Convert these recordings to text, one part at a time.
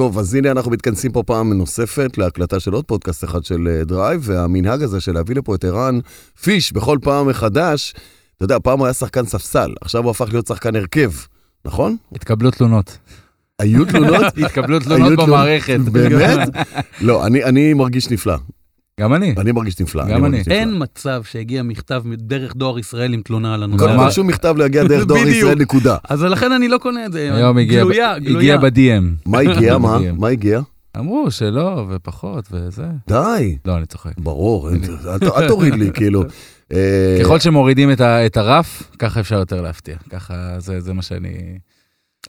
טוב, אז הנה אנחנו מתכנסים פה פעם נוספת להקלטה של עוד פודקאסט אחד של אה, דרייב, והמנהג הזה של להביא לפה את ערן פיש בכל פעם מחדש, אתה יודע, פעם הוא היה שחקן ספסל, עכשיו הוא הפך להיות שחקן הרכב, נכון? התקבלו תלונות. היו תלונות? התקבלו תלונות במערכת. באמת? לא, אני, אני מרגיש נפלא. גם אני. אני מרגיש נפלא. גם אני. אין מצב שהגיע מכתב דרך דואר ישראל עם תלונה על הנושא. כלומר- כל שום מכתב לא יגיע דרך דואר. ישראל, נקודה. אז לכן אני לא קונה את זה. היום הגיע ב- גלויה, הגיע גלויה. ב-DM. מה הגיע? מה? מה הגיע? אמרו שלא, ופחות, וזה. די. לא, אני צוחק. ברור, אל תוריד לי, כאילו. אה, ככל שמורידים את הרף, ככה אפשר יותר להפתיע. ככה, זה זה מה שאני...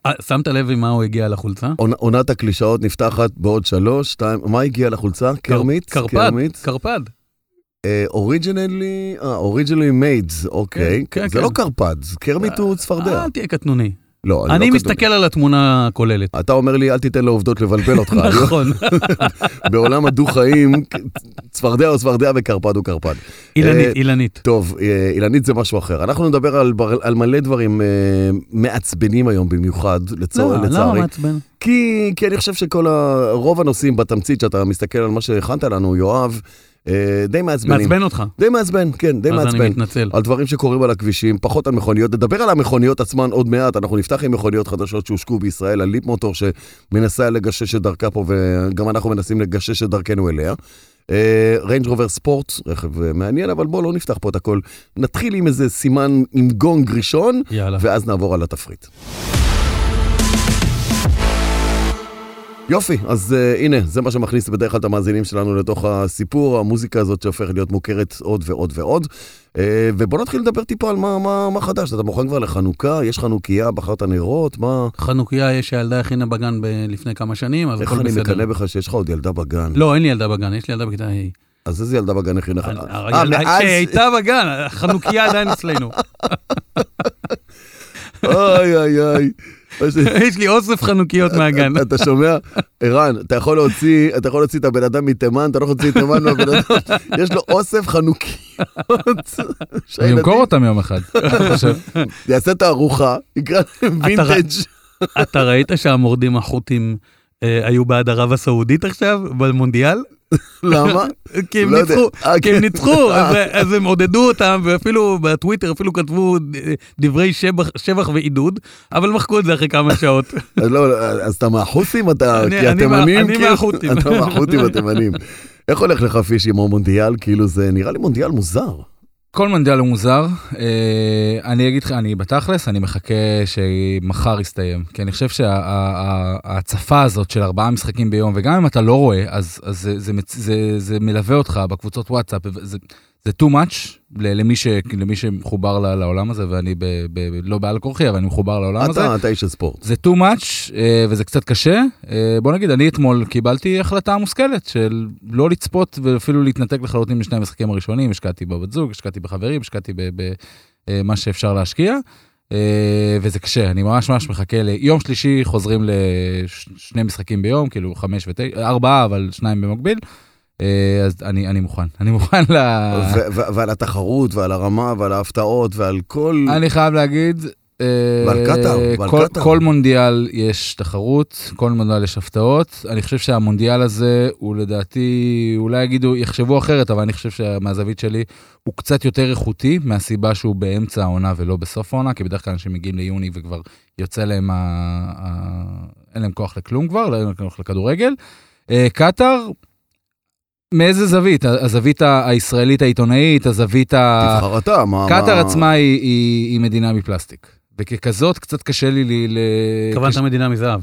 אה, שמת לב עם מה הוא הגיע לחולצה? עונ- עונת הקלישאות נפתחת בעוד שלוש, שתיים, מה הגיע לחולצה? קרמית? קרפד? קרפד. אוריג'ינלי, אה, אוריג'ינלי מיידס, אוקיי. כן, זה כן. לא קרפד, קרמית הוא צפרדע. אל תהיה קטנוני. לא, אני לא מסתכל על התמונה הכוללת. כתוב. אתה אומר לי, אל תיתן לעובדות לבלבל אותך. אני לא- נכון. בעולם הדו-חיים, צפרדע הוא צפרדע וקרפד הוא קרפד. אילנית, אה, אילנית. טוב, אה, אילנית זה משהו אחר. אנחנו נדבר על, על מלא דברים אה, מעצבנים היום במיוחד, לצור, למה? למה לצערי. מעצבן? כי, כי אני חושב שכל ה... רוב הנושאים בתמצית, שאתה מסתכל על מה שהכנת לנו, יואב, די מעצבנים. מעצבן אותך. די מעצבן, כן, די אז אני מעצבן. מתנצל. על דברים שקורים על הכבישים, פחות על מכוניות. נדבר על המכוניות עצמן עוד מעט, אנחנו נפתח עם מכוניות חדשות שהושקו בישראל, על ליפ מוטור שמנסה לגשש את דרכה פה, וגם אנחנו מנסים לגשש את דרכנו אליה. ריינג' רובר ספורט, רכב אה, מעניין, אבל בואו לא נפתח פה את הכל. נתחיל עם איזה סימן עם גונג ראשון, יאללה. ואז נעבור על התפריט. יופי, אז אה, הנה, זה מה שמכניס בדרך כלל את המאזינים שלנו לתוך הסיפור, המוזיקה הזאת שהופכת להיות מוכרת עוד ועוד ועוד. אה, ובוא נתחיל לדבר טיפה על מה, מה, מה חדש. אתה מוכן כבר לחנוכה? יש חנוכיה, בחרת נרות? מה? חנוכיה יש שהילדה הכינה בגן ב- לפני כמה שנים, איך הכל אני בסדר. מקנא בך שיש לך עוד ילדה בגן? לא, אין לי ילדה בגן, יש לי ילדה בכיתה ה'. אז איזה ילדה בגן הכינה? אני- אה, הילדה מאז... שהייתה בגן, החנוכיה עדיין אצלנו. אוי אוי אוי. יש לי אוסף חנוכיות מהגן. אתה שומע? ערן, אתה יכול להוציא, אתה יכול להוציא את הבן אדם מתימן, אתה לא יכול להוציא את תימן מהבן אדם, יש לו אוסף חנוכיות. אני אמכור אותם יום אחד. יעשה את הארוחה, יקרא להם וינטג'. אתה ראית שהמורדים החות'ים אה, היו בעד ערב הסעודית עכשיו, במונדיאל? למה? כי הם לא. ניצחו, אה, כי הם כן. ניצחו, אז- אז הם עודדו אותם, ואפילו בטוויטר אפילו כתבו אה, דברי שבח- ועידוד, אבל מחקו את זה אחרי כמה שעות. אז לא, אתה מהחות'ים? אתה, כי התימנים, אני כאילו- מהחות'ים. אתה מהחות'ים התימנים. איך הולך לך פיש עם המונדיאל? כאילו זה נראה לי מונדיאל מוזר. כל מונדיאל הוא מוזר. אה, אני אגיד לך, אני בתכלס, אני מחכה שמחר יסתיים. כי אני חושב שההצפה הזאת של ארבעה משחקים ביום, וגם אם אתה לא רואה, אז, אז זה, זה, זה, זה מלווה אותך בקבוצות וואטסאפ. זה, זה too much למי, ש, למי שמחובר לעולם הזה, ואני ב, ב, לא בעל כורחי, אבל אני מחובר לעולם הזה. אתה, אתה איש הספורט. זה too much, אה, וזה קצת קשה. אה, בוא נגיד, אני אתמול קיבלתי החלטה מושכלת של לא לצפות ואפילו להתנתק לחלוטין משני המשחקים הראשונים. השקעתי בבת זוג, השקעתי בחברים, השקעתי במה שאפשר להשקיע. אה, וזה קשה, אני ממש ממש מחכה ליום שלישי חוזרים לשני משחקים ביום, כאילו חמש ותשע, ארבעה, אבל שניים במקביל. אה, אז אני, אני מוכן, אני מוכן ל... ועל התחרות ועל הרמה ועל ההפתעות ועל כל... אני חייב להגיד, אה, ועל קטאר, ועל כל, קטאר. כל מונדיאל יש תחרות, כל מונדיאל יש הפתעות. אני חושב שהמונדיאל הזה הוא לדעתי, אולי יגידו, יחשבו אחרת, אבל אני חושב שמהזווית שלי הוא קצת יותר איכותי, מהסיבה שהוא באמצע העונה ולא בסוף העונה, כי בדרך כלל אנשים מגיעים ליוני וכבר יוצא להם, ה... ה... אין להם כוח לכלום כבר, אין להם כוח לכדורגל. אה, קטאר, מאיזה זווית? הזווית הישראלית העיתונאית, הזווית ה... תבחר אתה, מה... קטאר מה- עצמה היא, היא, היא מדינה מפלסטיק. וככזאת, קצת קשה לי ל... התכוונת קש... מדינה מזהב.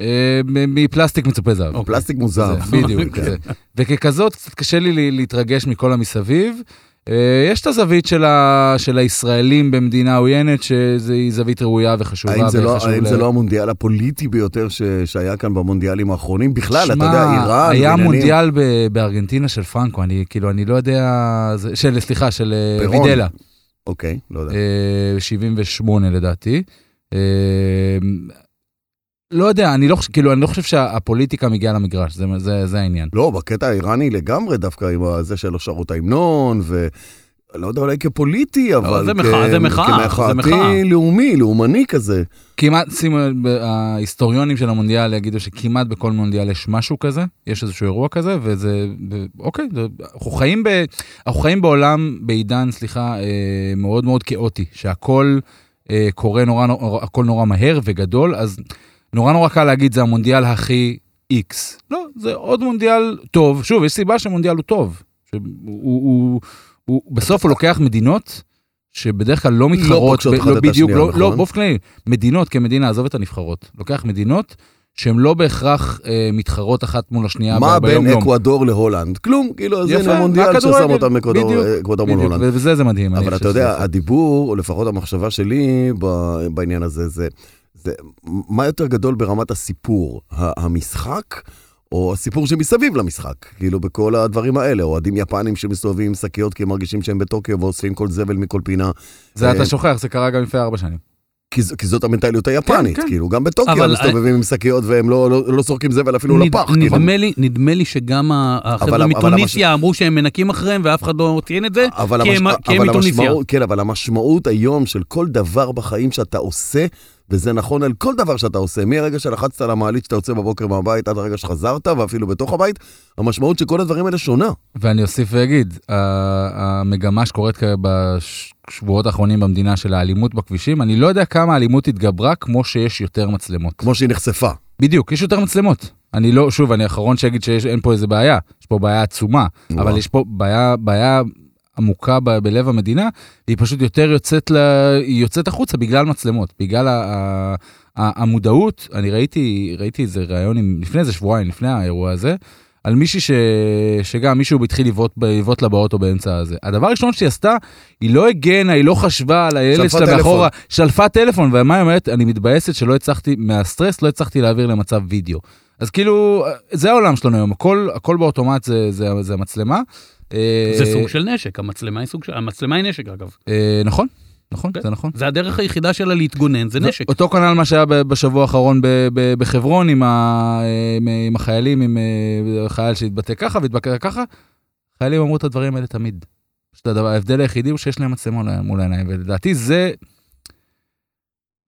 אה, מ- מפלסטיק מצופה זהב. אוקיי. פלסטיק מוזר. זה, בדיוק. זה. וככזאת, קצת קשה לי ל- להתרגש מכל המסביב. אה, יש את הזווית של, ה... של הישראלים במדינה עוינת, שהיא זווית ראויה וחשובה. האם זה, לא, האם ל- זה לא המונדיאל הפוליטי ביותר ש, שהיה כאן במונדיאלים האחרונים? בכלל, אתה יודע, איראן, היה ועניינים- מונדיאל ב- בארגנטינה של פרנקו, אני כאילו, אני לא יודע... של, סליחה, של אה, פירון. וידלה. אוקיי, לא יודע. אה, 78 לדעתי. לא יודע, אני לא, כאילו, אני לא חושב שהפוליטיקה מגיעה למגרש, זה, זה, זה העניין. לא, בקטע האיראני לגמרי, דווקא עם זה שלא שרו את ההמנון, לא יודע, אולי כפוליטי, אבל... זה מחאה, זה מחאה, זה מחאה. כמחאתי לאומי, לאומני כזה. כמעט, שימו ההיסטוריונים של המונדיאל יגידו שכמעט בכל מונדיאל יש משהו כזה, יש איזשהו אירוע כזה, וזה, ו- אוקיי, זה, אנחנו, חיים ב, אנחנו חיים בעולם, בעידן, סליחה, אה, מאוד מאוד כאוטי, שהכל אה, קורה נורא, נורא, הכל נורא מהר וגדול, אז נורא נורא קל להגיד זה המונדיאל הכי איקס. לא, זה עוד מונדיאל טוב, שוב, יש סיבה שמונדיאל הוא טוב. שהוא, הוא, הוא, הוא, בסוף הוא לוקח מדינות שבדרך כלל לא מתחרות, פוגשות אחת לא בדיוק, השנייה, לא, לא, נכון? באופן כללי, מדינות כמדינה, עזוב את הנבחרות, לוקח מדינות שהן לא בהכרח אה, מתחרות אחת מול השנייה מה ב- בין. אקוודור להולנד? כלום, כאילו, אז הנה המונדיאל ששם אותם אקוודור בדיוק, אקוודור מול הולנד. וזה זה מדהים. אבל אתה יודע, הדיבור, או לפחות המחשבה שלי ב- בעניין הזה, זה, זה מה יותר גדול ברמת הסיפור, המשחק, או הסיפור שמסביב למשחק, כאילו בכל הדברים האלה, אוהדים יפנים שמסתובבים עם שקיות כי הם מרגישים שהם בטוקיו ואוספים כל זבל מכל פינה, זה אתה אה, שוכח, זה קרה גם לפני ארבע שנים. כי, זאת המנטליות היפנית, כן, כן. כאילו, גם בטוקיו מסתובבים עם שקיות והם לא, לא, לא זורקים זבל אפילו נד- לפח. כאילו. נדמה לי, נדמה לי שגם החבר'ה מטוניסיה אמרו שהם מנקים אחריהם ואף אחד לא ציין את זה, כי הם-. כי מטוניסיה. כן, אבל המשמעות היום של כל דבר בחיים שאתה עושה, וזה נכון על כל דבר שאתה עושה, מהרגע שלחצת על המעלית שאתה יוצא בבוקר מהבית עד הרגע שחזרת, ואפילו בתוך הבית, המשמעות של כל הדברים האלה שונה. ואני אוסיף ואגיד, המגמה שקורית בשבועות האחרונים במדינה של האלימות בכבישים, אני לא יודע כמה האלימות התגברה כמו שיש יותר מצלמות. כמו שהיא נחשפה. בדיוק, יש יותר מצלמות. אני לא, שוב, אני האחרון שיגיד שאין פה איזה בעיה, יש פה בעיה עצומה, אבל וואו. יש פה בעיה, בעיה עמוקה ב, בלב המדינה, והיא פשוט יותר יוצאת, ל, היא יוצאת החוצה בגלל מצלמות, בגלל ה, ה, ה, המודעות. אני ראיתי, ראיתי איזה ראיון עם, לפני איזה שבועיים, לפני האירוע הזה, על מישהי ש... שגם מישהו התחיל לבעוט לה באוטו באמצע הזה. הדבר הראשון שהיא עשתה, היא לא הגנה, היא לא חשבה על הילד שלה. מאחורה, שלפה טלפון, ומה היא אומרת? אני מתבאסת שלא הצלחתי, מהסטרס לא הצלחתי להעביר למצב וידאו. אז כאילו, זה העולם שלנו היום, הכל, הכל באוטומט זה, זה, זה המצלמה. זה אה, סוג של נשק, המצלמה היא סוג של... המצלמה היא נשק אגב. אה, נכון, נכון, כן. זה נכון. זה הדרך היחידה שלה להתגונן, זה נשק. אותו כנ"ל מה שהיה בשבוע האחרון בחברון עם, ה- עם, החיילים, עם אה, חייל שהתבטא ככה והתבטא ככה. חיילים אמרו את הדברים האלה תמיד. פשוט ההבדל היחידי הוא שיש להם מצלמה מול העיניים, ולדעתי זה...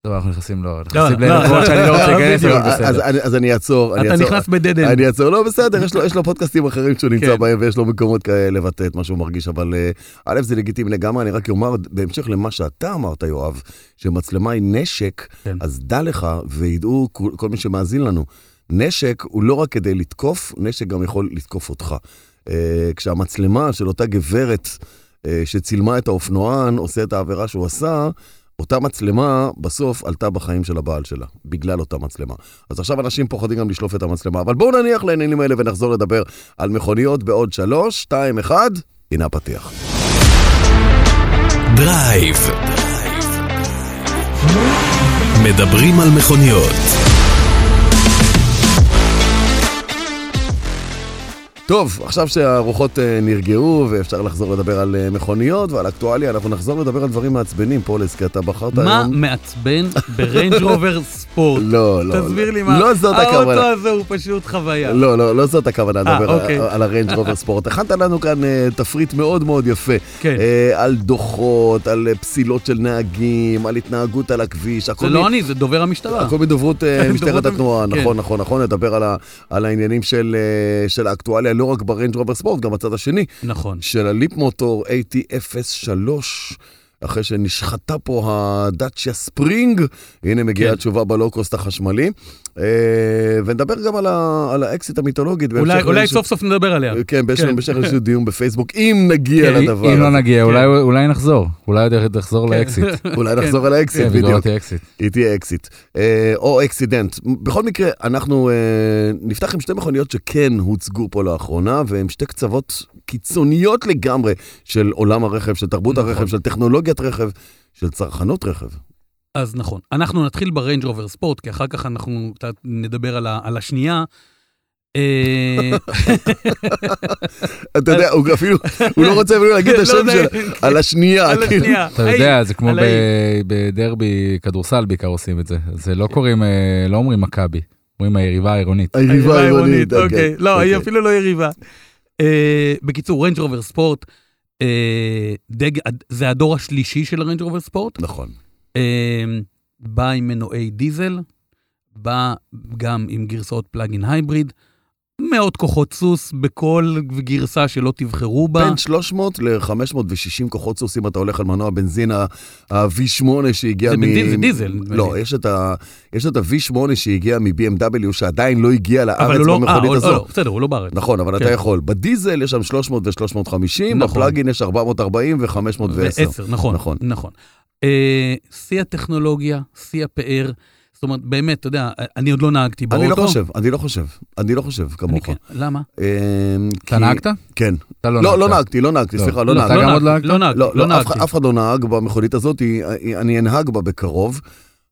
טוב, אנחנו נכנסים לו, נכנסים לא, לנקודות שאני לא רוצה לא, להיכנס. אבל אז, בסדר. אז, אני אעצור, אני אתה. נכנס בדד אנד. אני אעצור, לא בסדר, יש לו, יש לו פודקאסטים אחרים שהוא נמצא כן. בהם ויש לו מקומות כאלה לבטא את מה שהוא מרגיש, אבל אה, א', זה לגיטימי לגמרי, אני רק אומר, בהמשך למה שאתה אמרת, יואב, שמצלמה היא נשק, כן. אז דע לך, וידעו כל, כל מי שמאזין לנו, נשק הוא לא רק כדי לתקוף, נשק גם יכול לתקוף אותך. אה, כשהמצלמה של אותה גברת אה, שצילמה את האופנוען, עושה את העבירה שהוא עשה, אותה מצלמה בסוף עלתה בחיים של הבעל שלה, בגלל אותה מצלמה. אז עכשיו אנשים פוחדים גם לשלוף את המצלמה, אבל בואו נניח לעניינים האלה ונחזור לדבר על מכוניות בעוד שלוש, שתיים, אחד, הנה הפתיח. דרייב. מדברים על מכוניות. טוב, עכשיו שהרוחות אה, נרגעו ואפשר לחזור לדבר על אה, מכוניות ועל אקטואליה, אנחנו נחזור לדבר על דברים מעצבנים, פולס, כי אתה בחרת מה היום... מעצבן בריינג' רובר ספורט? לא, לא. תסביר לא. לי מה. לא זאת האוטו הכוונה. הזה הוא פשוט חוויה. לא, לא, לא זאת הכוונה אה, לדבר אוקיי. על- הריינג' רובר ספורט. הכנת לנו כאן אה, תפריט מאוד מאוד יפה. כן. אה, על דוחות, על אה, פסילות של נהגים, על התנהגות על הכביש. זה לא אני, זה דובר המשטרה. הכל מדוברות אה, דוברות משטרת התנועה, כן. נכון, נכון, נכון, נדבר על העניינים אה, של האקטואליה, לא רק בריינג' רובר ספורט, גם בצד השני, נכון. של הליפ מוטור ה-T03. אחרי שנשחטה פה הדאצ'יה ספרינג, הנה מגיעה כן. התשובה בלואו-קוסט החשמלי. אה, ונדבר גם על ה- על האקסיט המיתולוגית. אולי אולי לאיזשהו- סוף סוף נדבר עליה. כן, בהמשך כן. בהמשך לאיזשהו דיון בפייסבוק, אם נגיע כן, לדבר אם לא. נגיע, אולי- אולי נחזור, אולי נחזור לאקסיט. אולי נחזור על האקסיט, כן, בדיוק. היא תהיה אקסיט, אה, או accident. בכל מקרה, אנחנו אה, נפתח עם שתי מכוניות שכן הוצגו פה לאחרונה, והן שתי קצוות קיצוניות לגמרי של עולם הרכב, של תרבות נכון. הרכב, של טכנולוגיית רכב, של צרכנות רכב. אז נכון. אנחנו נתחיל בריינג' רובר ספורט, כי אחר כך אנחנו קצת נדבר על ה- על השנייה. אה, אתה יודע, הוא אפילו, הוא לא רוצה אפילו להגיד את לא השם יודע, שלה, על השנייה, כאילו. השנייה. אתה יודע, זה כמו. בדרבי כדורסל בעיקר עושים את זה. זה לא קוראים, אה, לא אומרים מכבי, אומרים היריבה העירונית. היריבה העירונית, אוקיי. לא, היא אוקיי. אפילו לא יריבה. אה, בקיצור, ריינג' רובר ספורט, דג, זה הדור השלישי של הריינג' רובר ספורט. נכון. אה, בא עם מנועי דיזל, בא גם עם גרסאות plug-in hybrid, מאות כוחות סוס בכל גרסה שלא תבחרו בה. בין 300 ל-560 כוחות סוס אם אתה הולך על מנוע בנזין ה-V8 שהגיע זה מ... זה דיזל. לא. יש את ה- יש את ה-V8 שהגיע מ-BMW שעדיין לא הגיע לארץ לא, אה, במכונית הוא- הזו. לא, בסדר, הוא לא בארץ. נכון, אבל אתה כן. יכול. בדיזל יש שם 300 ו-350, נכון. בפלאגין יש 440 ו-510. ועשר, נכון, נכון. נכון. אה, שיא הטכנולוגיה, שיא הפאר, זאת אומרת, באמת, אתה יודע, אני עוד לא נהגתי באוטו. אני לא חושב, אני לא חושב, אני לא חושב כמוך. כן, למה? אמ, אתה נהגת? כן. אתה לא לא, נהגת. לא נהגתי, לא נהגתי, לא. סליחה, לא לא, אתה נהגתי. גם עוד נהגת? לא נהגתי. אף אחד לא נהג במכונית הזאת, אני אנהג בה בקרוב,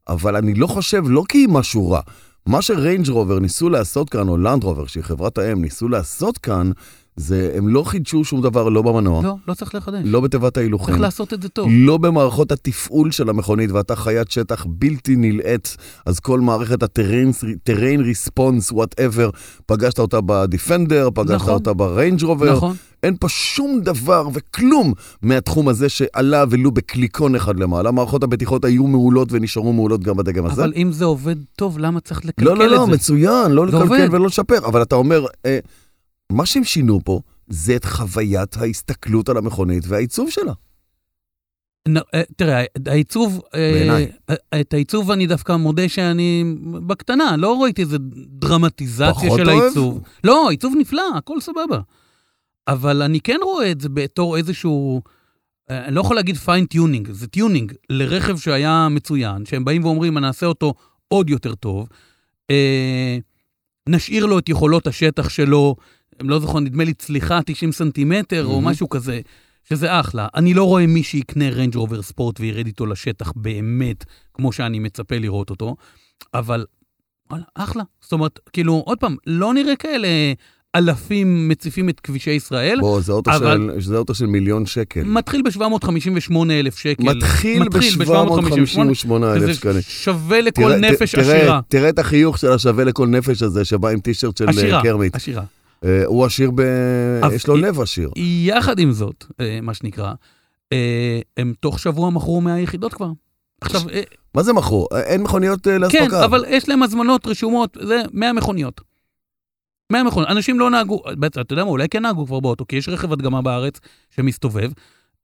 אבל אני לא חושב, לא כי היא משהו רע. מה שריינג' רובר ניסו לעשות כאן, או לנד רובר, שהיא חברת האם, ניסו לעשות כאן, זה, הם לא חידשו שום דבר, לא במנוע, לא, לא צריך לחדש. לא בתיבת ההילוכים. צריך לעשות את זה טוב. לא במערכות התפעול של המכונית, ואתה חיית שטח בלתי נלאית, אז כל מערכת ה-terrain response, whatever, פגשת אותה בדיפנדר, פגשת נכון. אותה בריינג' רובר, נכון. אין פה שום דבר וכלום מהתחום הזה שעלה ולו בקליקון אחד למעלה. מערכות הבטיחות היו מעולות ונשארו מעולות גם בדגם הזה. אבל אם זה עובד טוב, למה צריך לקלקל לא, את לא, זה? לא, מצוין, לא זה לקלקל עובד. ולא לשפר, אבל אתה אומר, אה, מה שהם שינו פה זה את חוויית ההסתכלות על המכונית והעיצוב שלה. אה, תראה, העיצוב, אה, בעיניי. אה, את העיצוב אני דווקא מודה שאני בקטנה, לא ראיתי איזה דרמטיזציה של? העיצוב. לא, עיצוב נפלא, הכל סבבה. אבל אני כן רואה את זה בתור איזשהו, אני לא יכול להגיד fine tuning, זה tuning לרכב שהיה מצוין, שהם באים ואומרים, נעשה אותו עוד יותר טוב, נשאיר לו את יכולות השטח שלו, הם לא זוכר, נדמה לי צליחה 90 סנטימטר או מהמם. משהו כזה, שזה אחלה. אני לא רואה מי שיקנה ריינג' רובר ספורט וירד איתו לשטח באמת, כמו שאני מצפה לראות אותו, אבל וואלה, אחלה. זאת אומרת, כאילו, עוד פעם, לא נראה כאלה אלפים מציפים את כבישי ישראל. בוא, זה אוטו, אבל- של, זה אוטו של מיליון שקל. מתחיל ב-758 אלף שקל. מתחיל מתחיל ב-758 אלף וזה שקלים. שווה לכל תראה- נפש תראה- עשירה. תראה את החיוך של השווה לכל נפש הזה, שבא עם טישרט של עשירה, אה, קרמיט. עשירה. אה, הוא עשיר ב... יש לו לב עשיר. יחד עם זאת, אה, מה שנקרא, אה, הם תוך שבוע מכרו 100 יחידות כבר. עכשיו, אה, מה זה מכרו? אה, אין מכוניות אה, כן, לאספקה. אבל יש להם הזמנות רשומות, זה 100 מכוניות. 100 מכוניות. אנשים לא נהגו, בעצם, אתה יודע מה, אולי כן נהגו כבר באוטו, כי יש רכב הדגמה בארץ שמסתובב.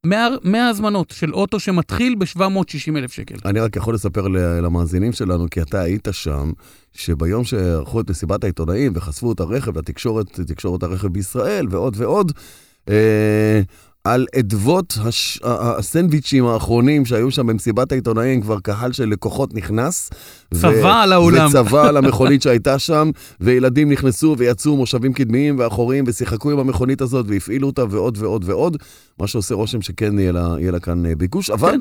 100, 100 הזמנות של אוטו שמתחיל ב-760 אלף שקל. אני רק יכול לספר למאזינים שלנו, כי אתה היית שם, שביום שערכו את מסיבת העיתונאים וחשפו את הרכב לתקשורת, תקשורת הרכב בישראל ועוד ועוד, אה, על אדוות הש... הסנדוויצ'ים האחרונים שהיו שם במסיבת העיתונאים, כבר קהל של לקוחות נכנס. צבא על האולם. וצבא על המכונית שהייתה שם, וילדים נכנסו ויצאו מושבים קדמיים ואחוריים ושיחקו עם המכונית הזאת והפעילו אותה ועוד ועוד ועוד, מה שעושה רושם שכן יהיה לה, יהיה לה כאן אה, ביקוש, אבל... כן.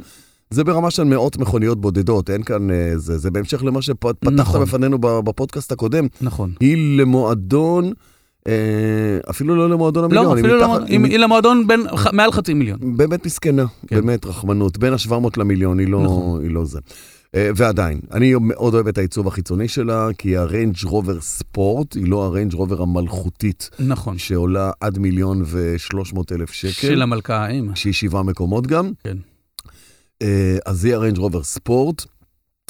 זה ברמה של מאות מכוניות בודדות, אין כאן, אה, זה, זה בהמשך למה שפתחת נכון. בפנינו בפודקאסט הקודם. נכון. היא למועדון, אפילו לא למועדון המיליון, לא, אפילו לא, היא- היא למועדון בין, מעל חצי מיליון. באמת מסכנה, כן. באמת רחמנות, בין ה-700 למיליון, היא לא, נכון. היא לא זה. אה, ועדיין, אני מאוד אוהב את העיצוב החיצוני שלה, כי הריינג' רובר ספורט היא לא הריינג' רובר המלכותית, נכון. שעולה עד מיליון ושלוש מאות אלף שקל. של המלכה האם. שהיא שבעה מקומות גם. כן. אה, אז היא הריינג' רובר ספורט.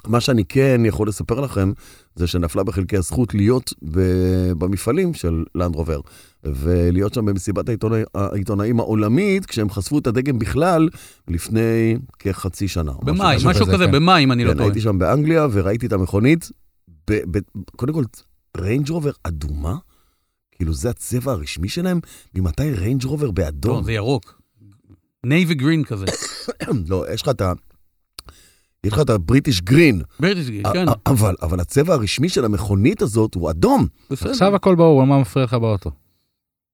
מה שאני כן יכול לספר לכם, זה שנפלה בחלקי הזכות להיות ב- במפעלים של לנד רובר, ולהיות שם במסיבת העיתונא, העיתונאים העולמית, כשהם חשפו את הדגם בכלל, לפני כחצי שנה. במאי, משהו משהו כזה, כזה, כן. במאי, אם אני לא כן, טועה. הייתי שם באנגליה וראיתי את המכונית, ב- ב- קודם כל, ריינג' רובר אדומה? כאילו זה הצבע הרשמי שלהם? ממתי ריינג' רובר באדום? לא, זה ירוק. navy green כזה. לא, יש לך את ה... יש לך את ה British green, British, כן, אבל, אבל הצבע הרשמי של המכונית הזאת הוא אדום. בסדר. עכשיו הכל ברור, מה מפריע לך באוטו?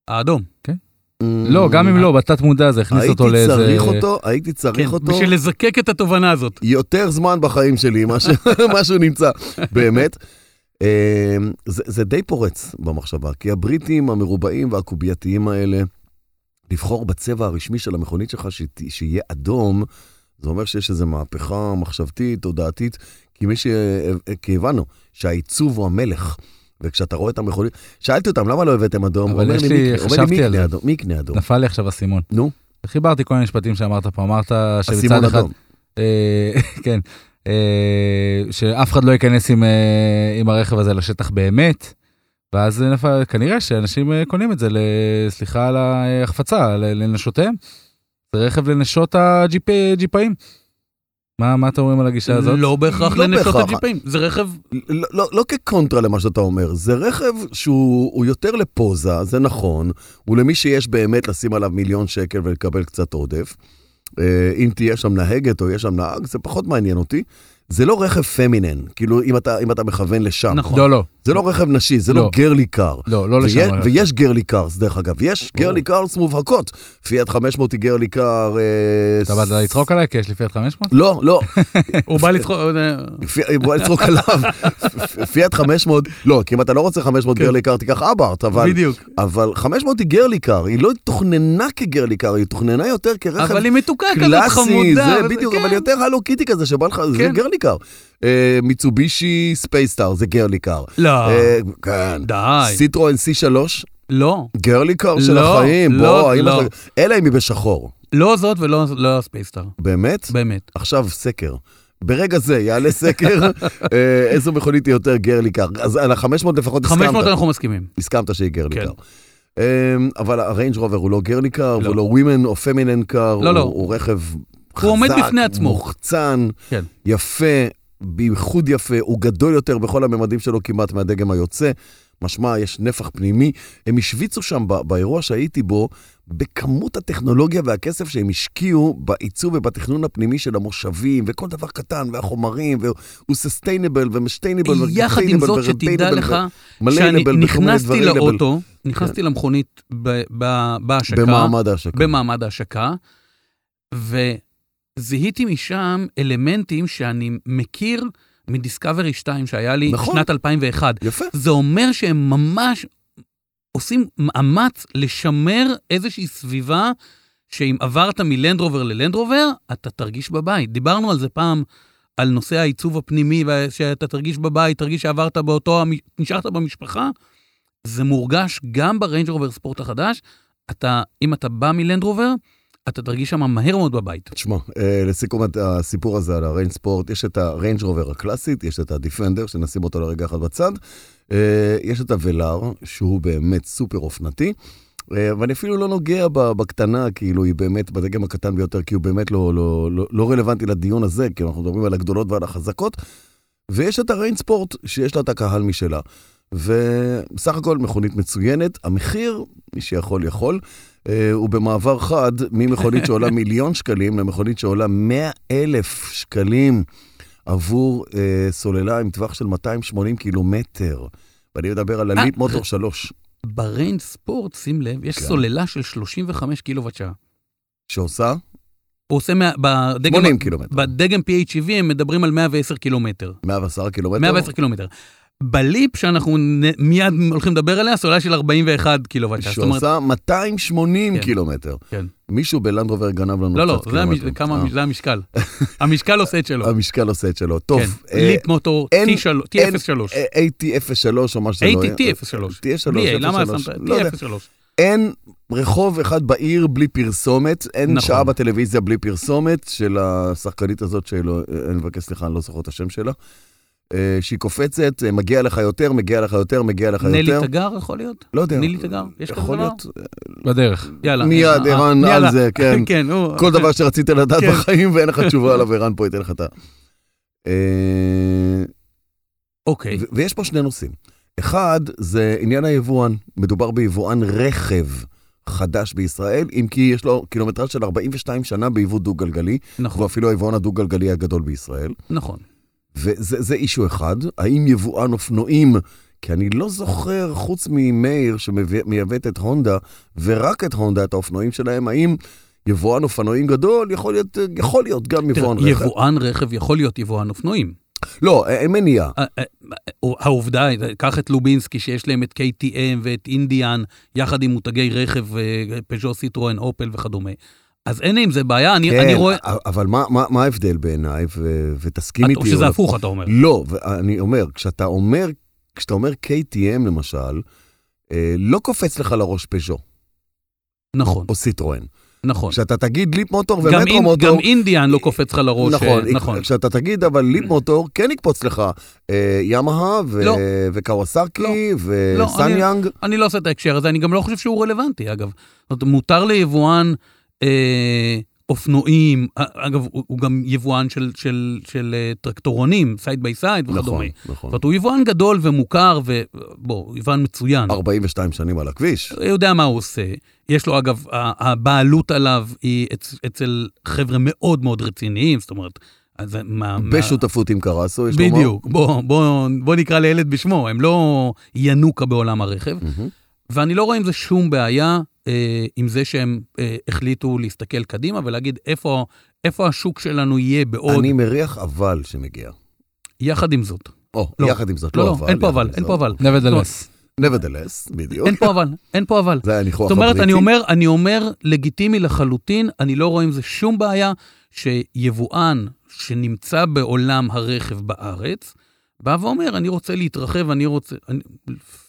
האדום. לא, גם אם לא, בתת מודע זה הכניס אותו הייתי לאיזה... צריך אותו, הייתי צריך כן, אותו בשביל לזקק את התובנה הזאת. יותר זמן בחיים שלי, מה שהוא נמצא, באמת. אה, זה, זה די פורץ במחשבה, כי הבריטים המרובעים והקובייתיים האלה, לבחור בצבע הרשמי של המכונית שלך שת- שיהיה אדום, זה אומר שיש איזו מהפכה מחשבתית, תודעתית, כי מי ש... כי הבנו שהעיצוב הוא המלך. וכשאתה רואה את המכונית, שאלתי אותם, למה לא הבאתם אדום? אבל יש לי, חשבתי "מי על זה. מי יקנה אדום? נפל לי עכשיו אסימון. נו. חיברתי כל מיני משפטים שאמרת פה, אמרת שמצד אסימון אחד, אדום. אה, כן, אה, שאף אחד לא ייכנס עם, אה, עם הרכב הזה לשטח באמת, ואז נפל, כנראה שאנשים קונים את זה, סליחה על ההחפצה, לנשותיהם. זה רכב לנשות הג'יפאים. מה, מה אתם אומרים על הגישה הזאת? לא בהכרח לא לנשות. הג'יפים, זה רכב... לא, לא, לא כקונטרה למה שאתה אומר, זה רכב שהוא הוא יותר לפוזה, זה נכון, הוא למי שיש באמת לשים עליו מיליון שקל ולקבל קצת עודף. אה, אם תהיה שם נהגת או יש שם נהג, זה פחות מעניין אותי. זה לא רכב feminine, כאילו אם אתה, אם אתה מכוון לשם. נכון. לא, לא, זה לא רכב נשי, זה לא, לא. girly car. לא, לא ויש, לשם. ויש girly cars, דרך אגב, יש girly cars מובהקות. פיאט 500 היא girly car... אה, אתה באת לצחוק עליי? כי יש לי פיאט 500? לא, לא, הוא בא לצחוק... פי- בוא נצחוק עליו. פיאט 500, לא, כי אם אתה לא רוצה 500 כן. girly car, תיקח אבארט, אבל... בדיוק. אבל 500 היא girly car, היא לא תוכננה כ girly car, היא תוכננה יותר כרכב אבל היא מתוקה כזאת קלאסי, חמודה. זה בדיוק, כן. אבל יותר הלו קיטי כזה שבא לך, זה כן. girly car. אה, מיצובישי ספייסטאר, זה girly car. לא, אה, כן. די. סיטרואן C3, לא. girly car של לא, החיים, לא, בוא, אמא לא. שלך- אלא אם היא בשחור. לא זאת ולא לא הספייסטאר. באמת? באמת. עכשיו סקר. ברגע זה יעלה סקר, אה, איזו מכונית היא יותר girly car. אז על ה-500 לפחות 500 הסכמת. אנחנו מסכימים. הסכמת שהיא girly כן. אמ, אבל הריינג' רובר הוא לא girly car, לא. women או feminine לא, לא. הוא הוא רכב הוא עומד בפני עצמו. מוחצן, כן. יפה, בייחוד יפה, הוא גדול יותר בכל הממדים שלו כמעט מהדגם היוצא. משמע, יש נפח פנימי. הם השוויצו שם באירוע שהייתי בו, בכמות הטכנולוגיה והכסף שהם השקיעו בעיצוב ובתכנון הפנימי של המושבים, וכל דבר קטן, והחומרים, והוא סוסטיינבל ומשטיינבל יחד עם זאת, שתדע לך, שאני נכנסתי לאוטו, נכנסתי למכונית ב- ב- בהשקה, במעמד ההשקה. במעמד ההשקה, וזיהיתי משם אלמנטים שאני מכיר מדיסקאברי 2 שהיה לי נכון. שנת 2001. יפה. זה אומר שהם ממש עושים מאמץ לשמר איזושהי סביבה שאם עברת מלנדרובר ללנדרובר, אתה תרגיש בבית. דיברנו על זה פעם, על נושא העיצוב הפנימי, שאתה תרגיש בבית, תרגיש שעברת באותו, נשארת במשפחה. זה מורגש גם בריינג' רובר ספורט החדש. אתה, אם אתה בא מלנדרובר, אתה תרגיש שם מהר מאוד בבית. תשמע, אה, לסיכום הסיפור הזה על הריינג' ספורט, יש את הריינג' רובר הקלאסית, יש את הדיפנדר, שנשים אותו לרגע אחד בצד, אה, יש את הוולאר, שהוא באמת סופר אופנתי, אה, ואני אפילו לא נוגע בקטנה, כאילו היא באמת בדגם הקטן ביותר, כי הוא באמת לא, לא, לא, לא רלוונטי לדיון הזה, כי אנחנו מדברים על הגדולות ועל החזקות, ויש את הריינג' ספורט, שיש לה את הקהל משלה. ובסך הכל מכונית מצוינת, המחיר, מי שיכול יכול, אה, הוא במעבר חד ממכונית שעולה מיליון שקלים למכונית שעולה 100 אלף שקלים עבור אה, סוללה עם טווח של 280 קילומטר. ואני מדבר על הליפ אה, מוטור 3, בריינג' ספורט, שים לב, יש כן. סוללה של 35 קילוואט שעה. שעושה הוא עושה, מה, בדגם, 80 קילומטר. בדגם PHEV הם מדברים על 110 קילומטר. 110 קילומטר. 110 קילומטר. בליפ שאנחנו נ- מיד הולכים לדבר עליה, סוללה של 41 קילוואט שעה. זאת אומרת, שעושה 280 כן. קילומטר. כן. מישהו בלנדרובר גנב לנו לא, לא, קצת זה, המש... קילומטרים. כמה, אה, זה המשקל. המשקל עושה את שלו. המשקל עושה את שלו. טוב, כן. אה, ליפ מוטור אין- T3, אין- T03. אה, AT03 או מה שזה לא יהיה. AT-T03. T03. בלי A, למה 03, שמת? לא יודע. T03. אין רחוב אחד בעיר בלי פרסומת, אין נכון. שעה בטלוויזיה בלי פרסומת של השחקנית הזאת שלו, אה, אני מבקש סליחה, אני לא זוכר את השם שלה. אה, שהיא קופצת, אה, מגיע לך יותר, מגיע לך יותר, מגיע לך נלי יותר. תגר יכול להיות? לא יודע. נילי תגר? יש כזה דבר? להיות. בדרך. יאללה. מיד, אה, ערן אה, על. זה, כן. כן, הוא... כל דבר שרצית לדעת כן. בחיים ואין לך תשובה עליו, ערן פה ייתן לך את ה... אה, אוקיי. ויש פה שני נושאים. אחד, זה עניין היבואן. מדובר ביבואן רכב חדש בישראל, אם כי יש לו קילומטרז של 42 שנה ביבוא דו-גלגלי, נכון, והוא אפילו היבואן הדו-גלגלי הגדול בישראל. נכון. וזה זה issue אחד. האם יבואן אופנועים, כי אני לא זוכר, חוץ ממאיר שמייבאת את הונדה, ורק את הונדה, את האופנועים שלהם, האם יבואן אופנועים גדול יכול להיות, יכול להיות גם יבואן רכב? יבואן רכב יכול להיות יבואן אופנועים. לא, אין מניעה. העובדה, קח את לובינסקי שיש להם את KTM ואת אינדיאן, יחד עם מותגי רכב, פז'ו, סיטרואן, אופל וכדומה. אז אין עם זה בעיה, אני, אני רואה... אבל מה, מה, מה ההבדל בעיניי, ו, ותסכים או איתי... שזה או- הפוך, אתה אומר. לא, ואני אומר, כשאתה אומר, כשאתה אומר KTM למשל, אה, לא קופץ לך לראש פז'ו נכון, או סיטרואן. נכון. כשאתה תגיד ליפ מוטור ומטרו מוטור, גם אינדיאן לא קופץ לך לראש. נכון, אה, נכון. כשאתה תגיד אבל ליפ מוטור, כן יקפוץ לך אה, ימאה ו- לא. וקוואסאקי לא, וסאניאנג. אני לא עושה את ההקשר הזה, אני גם לא חושב שהוא רלוונטי, אגב. זאת אומרת, מותר ליבואן אה, אופנועים, אה, אגב, הוא, הוא גם יבואן של, של, של אה, טרקטורונים, side by side וכדומה. נכון, זאת נכון. אומרת, הוא יבואן גדול ומוכר, ובוא, יבואן מצוין. 42 שנים על הכביש. הוא יודע מה הוא עושה. יש לו, אגב, הבעלות עליו היא אצ, אצל חבר'ה מאוד מאוד רציניים, זאת אומרת, אז מה... מה- בשותפות עם קרסו, יש לומר. בדיוק. בוא, בוא, בוא נקרא לילד בשמו, הם לא ינוקא בעולם הרכב. מהמם. ואני לא רואה עם זה שום בעיה, אה, עם זה שהם אה, החליטו להסתכל קדימה ולהגיד איפה, איפה השוק שלנו יהיה בעוד, אני מריח אבל שמגיע. יחד עם זאת. או, לא. יחד עם זאת, לא, לא לא, אבל. אין פה אבל, אין. פה אבל. נבדלס. Nevertheless, בדיוק. אין פה אבל, אין פה אבל. זה היה הניחוח זאת אומרת, הבריטי. אני אומר, אני אומר, לגיטימי לחלוטין, אני לא רואה עם זה שום בעיה שיבואן שנמצא בעולם הרכב בארץ, בא ואומר, אני רוצה להתרחב, אני רוצה... אני...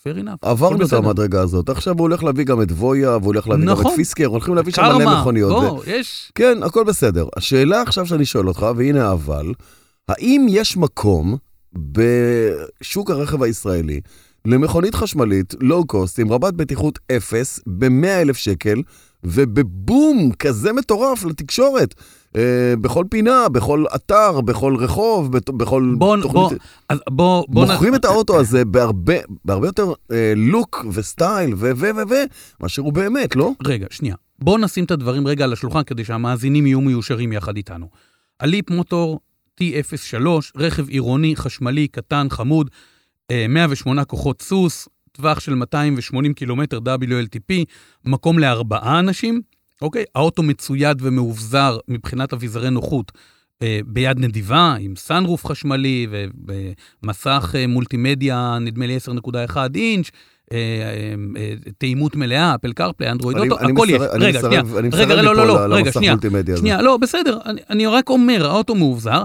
fair enough. עברנו את. המדרגה הזאת, עכשיו הוא הולך להביא גם את וויה, והוא הולך להביא גם נכון. את פיסקר, הולכים להביא שם מלא מכוניות. ו- בוא, יש... כן, הכל בסדר. השאלה עכשיו שאני שואל אותך, והנה אבל, האם יש מקום בשוק הרכב הישראלי למכונית חשמלית, לואו-קוסט, עם רבת בטיחות אפס, ב-100 אלף שקל, ובבום כזה מטורף לתקשורת, אה, בכל פינה, בכל אתר, בכל רחוב, בת- בכל בוא, תוכנית. בוא, אז בוא, בוא... נ- מוכרים את האוטו הזה בהרבה, בהרבה יותר אה, לוק וסטייל ו ו ו ו מאשר הוא באמת, לא? רגע, שנייה. בואו נשים את הדברים רגע על השולחן כדי שהמאזינים יהיו מיושרים יחד איתנו. הליפ מוטור T03, רכב עירוני, חשמלי, קטן, חמוד, אה, 108 כוחות סוס, טווח של 280 קילומטר WLTP, מקום לארבעה אנשים, אוקיי? האוטו מצויד ומאובזר מבחינת אביזרי נוחות. אה, ביד נדיבה, עם סאנרוף חשמלי ומסך אה, מולטימדיה, נדמה לי 10.1 אינץ', אה, אה, אה, תאימות מלאה, אפל קרפליי, אנדרואיד אוטו, אני הכל יש. רגע, שנייה. אני מסרב לא, לא, ליפול לא, שנייה. מולטימדיה הזה. שנייה, לא, בסדר, אני, אני רק אומר, האוטו מאובזר,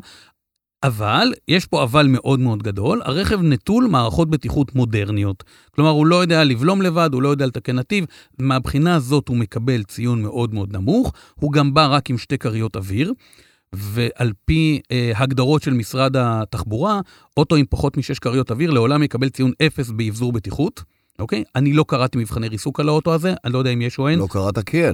אבל, יש פה אבל מאוד מאוד גדול, הרכב נטול מערכות בטיחות מודרניות. כלומר, הוא לא יודע לבלום לבד, הוא לא יודע לתקן נתיב, מהבחינה הזאת הוא מקבל ציון מאוד מאוד נמוך, הוא גם בא רק עם שתי כריות אוויר. ועל פי אה, הגדרות של משרד התחבורה, אוטו עם פחות משש כריות אוויר לעולם יקבל ציון אפס באבזור בטיחות, אוקיי? אני לא קראתי מבחני ריסוק על האוטו הזה, אני לא יודע אם יש או אין. לא קראת כן.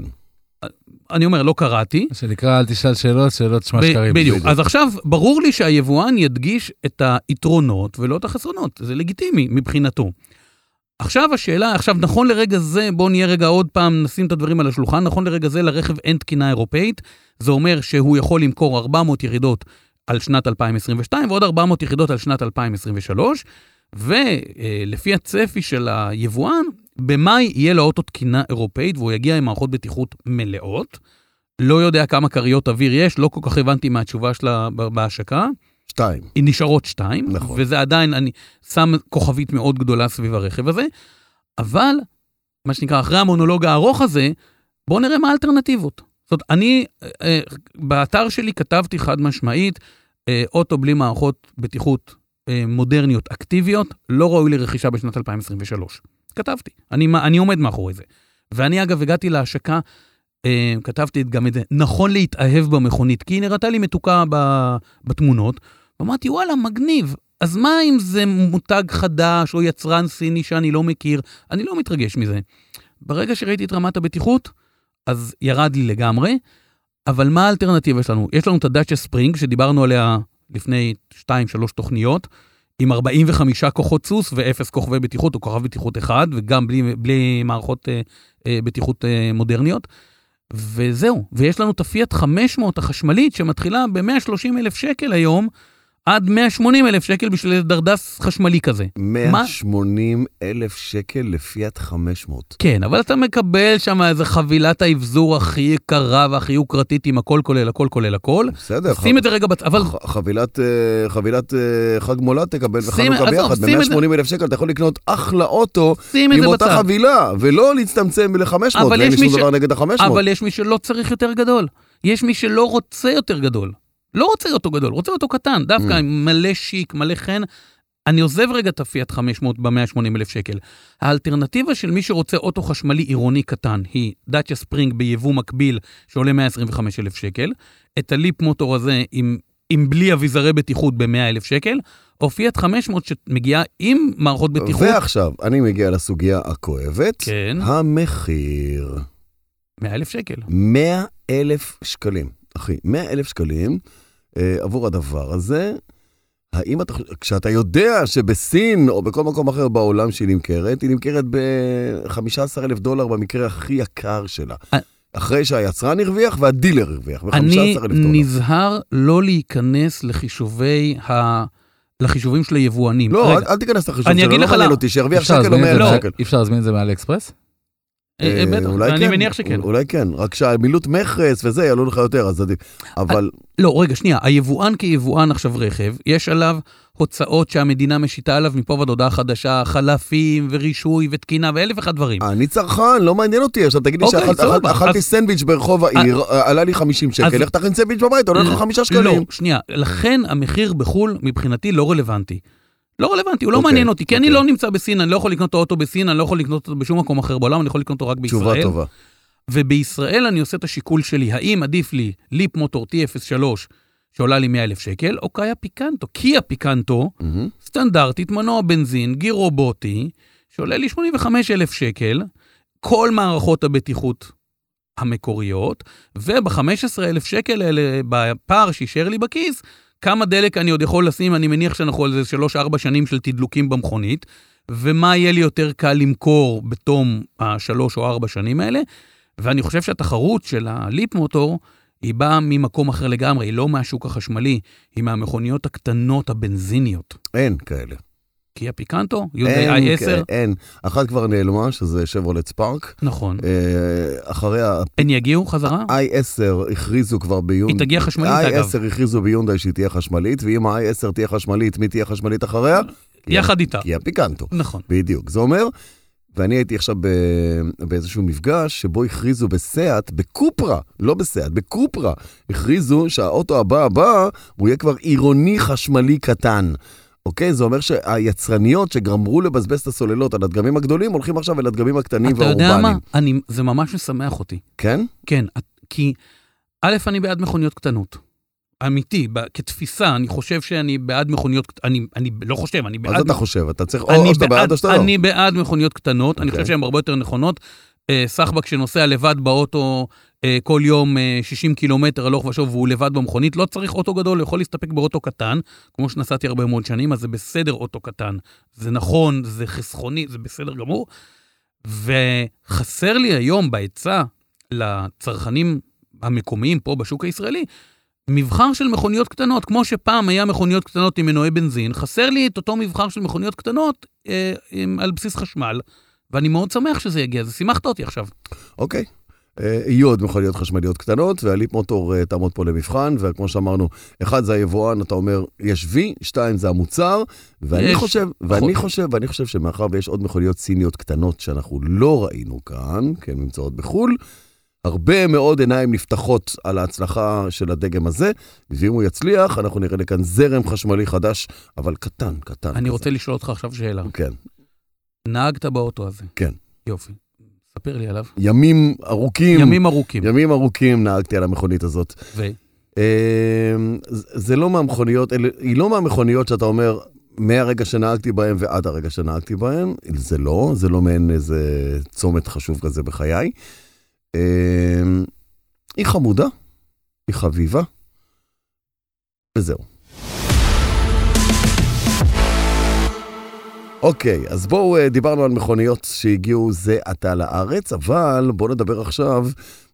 אני אומר, לא קראתי. מה שנקרא, אל תשאל שאלות, שאלות שמע ב- שקרים. בדיוק. בדיוק. אז עכשיו, ברור לי שהיבואן ידגיש את היתרונות ולא את החסרונות. זה לגיטימי מבחינתו. עכשיו השאלה, עכשיו נכון לרגע זה, בואו נהיה רגע עוד פעם, נשים את הדברים על השולחן, נכון לרגע זה לרכב אין תקינה אירופאית, זה אומר שהוא יכול למכור 400 ירידות על שנת 2022 ועוד 400 יחידות על שנת 2023, ולפי הצפי של היבואן, במאי יהיה לו אוטו תקינה אירופאית והוא יגיע עם מערכות בטיחות מלאות. לא יודע כמה כריות אוויר יש, לא כל כך הבנתי מהתשובה שלה בהשקה. שתיים. היא נשארות שתיים, נכון. וזה עדיין, אני שם כוכבית מאוד גדולה סביב הרכב הזה, אבל, מה שנקרא, אחרי המונולוג הארוך הזה, בואו נראה מה האלטרנטיבות. זאת אומרת, אני, אה, אה, באתר שלי כתבתי חד משמעית, אה, אוטו בלי מערכות בטיחות מודרניות אקטיביות, לא ראוי לרכישה בשנת 2023. כתבתי, אני, אני עומד מאחורי זה. ואני אגב הגעתי להשקה, אה, כתבתי גם את זה, נכון להתאהב במכונית, כי היא נראתה לי מתוקה בתמונות, ואמרתי, וואלה, מגניב. אז מה אם זה מותג חדש או יצרן סיני שאני לא מכיר? אני לא מתרגש מזה. ברגע שראיתי את רמת הבטיחות, אז ירד לי לגמרי. אבל מה האלטרנטיבה שלנו? יש לנו את הדאצ'ה ספרינג, שדיברנו עליה לפני 2-3 תוכניות, עם 45 כוחות סוס ואפס כוכבי בטיחות, או כוכב בטיחות אחד, וגם בלי, בלי מערכות אה, אה, בטיחות אה, מודרניות. וזהו, ויש לנו את הפיאט 500 החשמלית, שמתחילה ב-130 אלף שקל היום, עד 180 אלף שקל בשביל דרדס חשמלי כזה. 180 אלף שקל לפיאט 500. כן, אבל אתה מקבל שם איזה חבילת האבזור הכי יקרה והכי יוקרתית עם הכל כולל הכל כולל הכל. בסדר. שים את זה רגע בצד, אבל ח- חבילת, אה, חבילת אה, חג מולד תקבל וחנוכה ביחד, שים את זה- ב-180 אלף שקל אתה יכול לקנות אחלה אוטו עם אותה בצד. חבילה, ולא להצטמצם ל-500, אבל ואין לי שום ש- דבר נגד ה-500. אבל יש מי שלא צריך יותר גדול. יש מי שלא רוצה יותר גדול. לא רוצה אותו גדול, רוצה אותו קטן, דווקא Mm. מלא שיק, מלא חן. אני עוזב רגע את הפיאט 500 ב-180 אלף שקל. האלטרנטיבה של מי שרוצה אוטו חשמלי עירוני קטן היא דאצ'ה ספרינג ביבוא מקביל שעולה 125 אלף שקל, את הליפ מוטור הזה עם, עם בלי אביזרי בטיחות ב-100 אלף שקל, או פיאט 500 שמגיעה עם מערכות בטיחות. ועכשיו, אני מגיע לסוגיה הכואבת. כן, המחיר. 100 אלף שקל. 100 אלף שקלים. אחי, 100 אלף שקלים עבור הדבר הזה. האם אתה, חושב- כשאתה יודע שבסין או בכל מקום אחר בעולם שהיא נמכרת, היא נמכרת ב-15 אלף דולר במקרה הכי יקר שלה. אה. אחרי שהיצרן הרוויח והדילר הרוויח, ב-15 אני אלף דולר. נזהר לא להיכנס לחישובי ה... לחישובים של היבואנים. לא, רגע, אל, אל תיכנס לחישוב אני שלו, לא מעניין. אותי, שירוויח שקל או להזמין את 100 זה אלף לא. שקל. אפשר להזמין את זה מאלי אקספרס? אה, אה, בטח, אני כן, מניח שכן. אולי כן, רק שהמילוט מכס וזה יעלו לך יותר, אז עדיף. אבל לא, רגע, שנייה, היבואן כיבואן עכשיו רכב, יש עליו הוצאות שהמדינה משיתה עליו מפה ועד הודעה חדשה, חלפים ורישוי ותקינה ואלף ואחד דברים. אני צרכן, לא מעניין אותי. עכשיו תגיד לי אוקיי, שאכלתי סנדוויץ' ברחוב העיר, עלה לי 50 שקל, לך תכין סנדוויץ' בבית, עולה לך 5 לא, שקלים. שנייה, לכן המחיר בחו"ל מבחינתי לא רלוונטי. לא רלוונטי, הוא לא אוקיי, מעניין אותי, כי אני אוקיי. לא נמצא בסין, אני לא יכול לקנות את האוטו בסין, אני לא יכול לקנות אותו בשום מקום אחר בעולם, אני יכול לקנות אותו רק בישראל. תשובה טובה. ובישראל אני עושה את השיקול שלי, האם עדיף לי ליפ מוטור T03 שעולה לי 100 אלף שקל, או קיה פיקנטו. קיה פיקנטו, מהמם. סטנדרטית, מנוע בנזין, גיר רובוטי, שעולה לי 85 אלף שקל, כל מערכות הבטיחות המקוריות, וב-15 אלף שקל האלה, בפער שישאר לי בכיס, כמה דלק אני עוד יכול לשים, אני מניח שאנחנו על זה 3-4 שנים של תדלוקים במכונית, ומה יהיה לי יותר קל למכור בתום השלוש או ארבע שנים האלה. ואני חושב שהתחרות של הליפ מוטור, היא באה ממקום אחר לגמרי, היא לא מהשוק החשמלי, היא מהמכוניות הקטנות הבנזיניות. אין כאלה. קיה פיקנטו, אין, i10, כאלה, אין. אחת כבר נעלמה, שזה שברולט ספארק. נכון. אה, אחריה, הן יגיעו חזרה? i10 הכריזו כבר ביונדאי. היא תגיע חשמלית, אגב. i10 הכריזו ביונדאי שהיא תהיה חשמלית, ואם ה-i10 תהיה חשמלית, מי תהיה חשמלית אחריה? יחד איתה. כי הפיקנטו. נכון. בדיוק. זה אומר, ואני הייתי עכשיו ב- באיזשהו מפגש שבו הכריזו בסאט, בקופרה, לא בסאט, בקופרה, הכריזו שהאוטו הבא הבא, הוא יהיה כבר עירוני חשמלי קטן. אוקיי? זה אומר שהיצרניות שגמרו לבזבז את הסוללות על הדגמים הגדולים, הולכים עכשיו אל הדגמים הקטנים אתה יודע מה? והאורבניים. אני, זה ממש משמח אותי. כן? כן, כי א', אני בעד מכוניות קטנות. אמיתי, ב- כתפיסה, אני חושב שאני בעד מכוניות, אני, אני לא חושב, אני בעד... אז אתה חושב, אתה צריך, או או שאתה בעד או שאתה לא. אני בעד מכוניות קטנות, אני אוקיי. חושב שהן הרבה יותר נכונות. אה, סחבק שנוסע לבד באוטו כל יום אה, 60 קילומטר הלוך ושוב והוא לבד במכונית, לא צריך אוטו גדול, הוא יכול להסתפק באוטו קטן, כמו שנסעתי הרבה מאוד שנים, אז זה בסדר אוטו קטן. זה נכון, זה חסכוני, זה בסדר גמור. וחסר לי היום בהיצע לצרכנים המקומיים פה בשוק הישראלי, מבחר של מכוניות קטנות, כמו שפעם היה מכוניות קטנות עם מנועי בנזין, חסר לי את אותו מבחר של מכוניות קטנות אה, עם, על בסיס חשמל, ואני מאוד שמח שזה יגיע, זה שימחת אותי עכשיו. אוקיי. אה, יהיו עוד מכוניות חשמליות קטנות, והליפ מוטור אה, תעמוד פה למבחן, וכמו שאמרנו, אחד זה היבואן, אתה אומר, יש V, שתיים זה המוצר, ואני יש, חושב. ואני חושב, ואני חושב שמאחר ויש עוד מכוניות סיניות קטנות שאנחנו לא ראינו כאן, כי הן נמצאות בחו"ל, הרבה מאוד עיניים נפתחות על ההצלחה של הדגם הזה, ואם הוא יצליח, אנחנו נראה לכאן זרם חשמלי חדש, אבל קטן, קטן. אני כזה. רוצה לשאול אותך עכשיו שאלה. כן. נהגת באוטו הזה. כן. יופי. ספר לי עליו. ימים ארוכים, ימים ארוכים. ימים ארוכים נהגתי על המכונית הזאת. ו... אמ, זה לא מהמכוניות, היא לא מהמכוניות שאתה אומר, מהרגע שנהגתי בהם ועד הרגע שנהגתי בהם, זה לא, זה לא מעין איזה צומת חשוב כזה בחיי. אמ, היא חמודה, היא חביבה, וזהו. אוקיי, אז בואו, אה, דיברנו על מכוניות שהגיעו זה עתה לארץ, אבל בואו נדבר עכשיו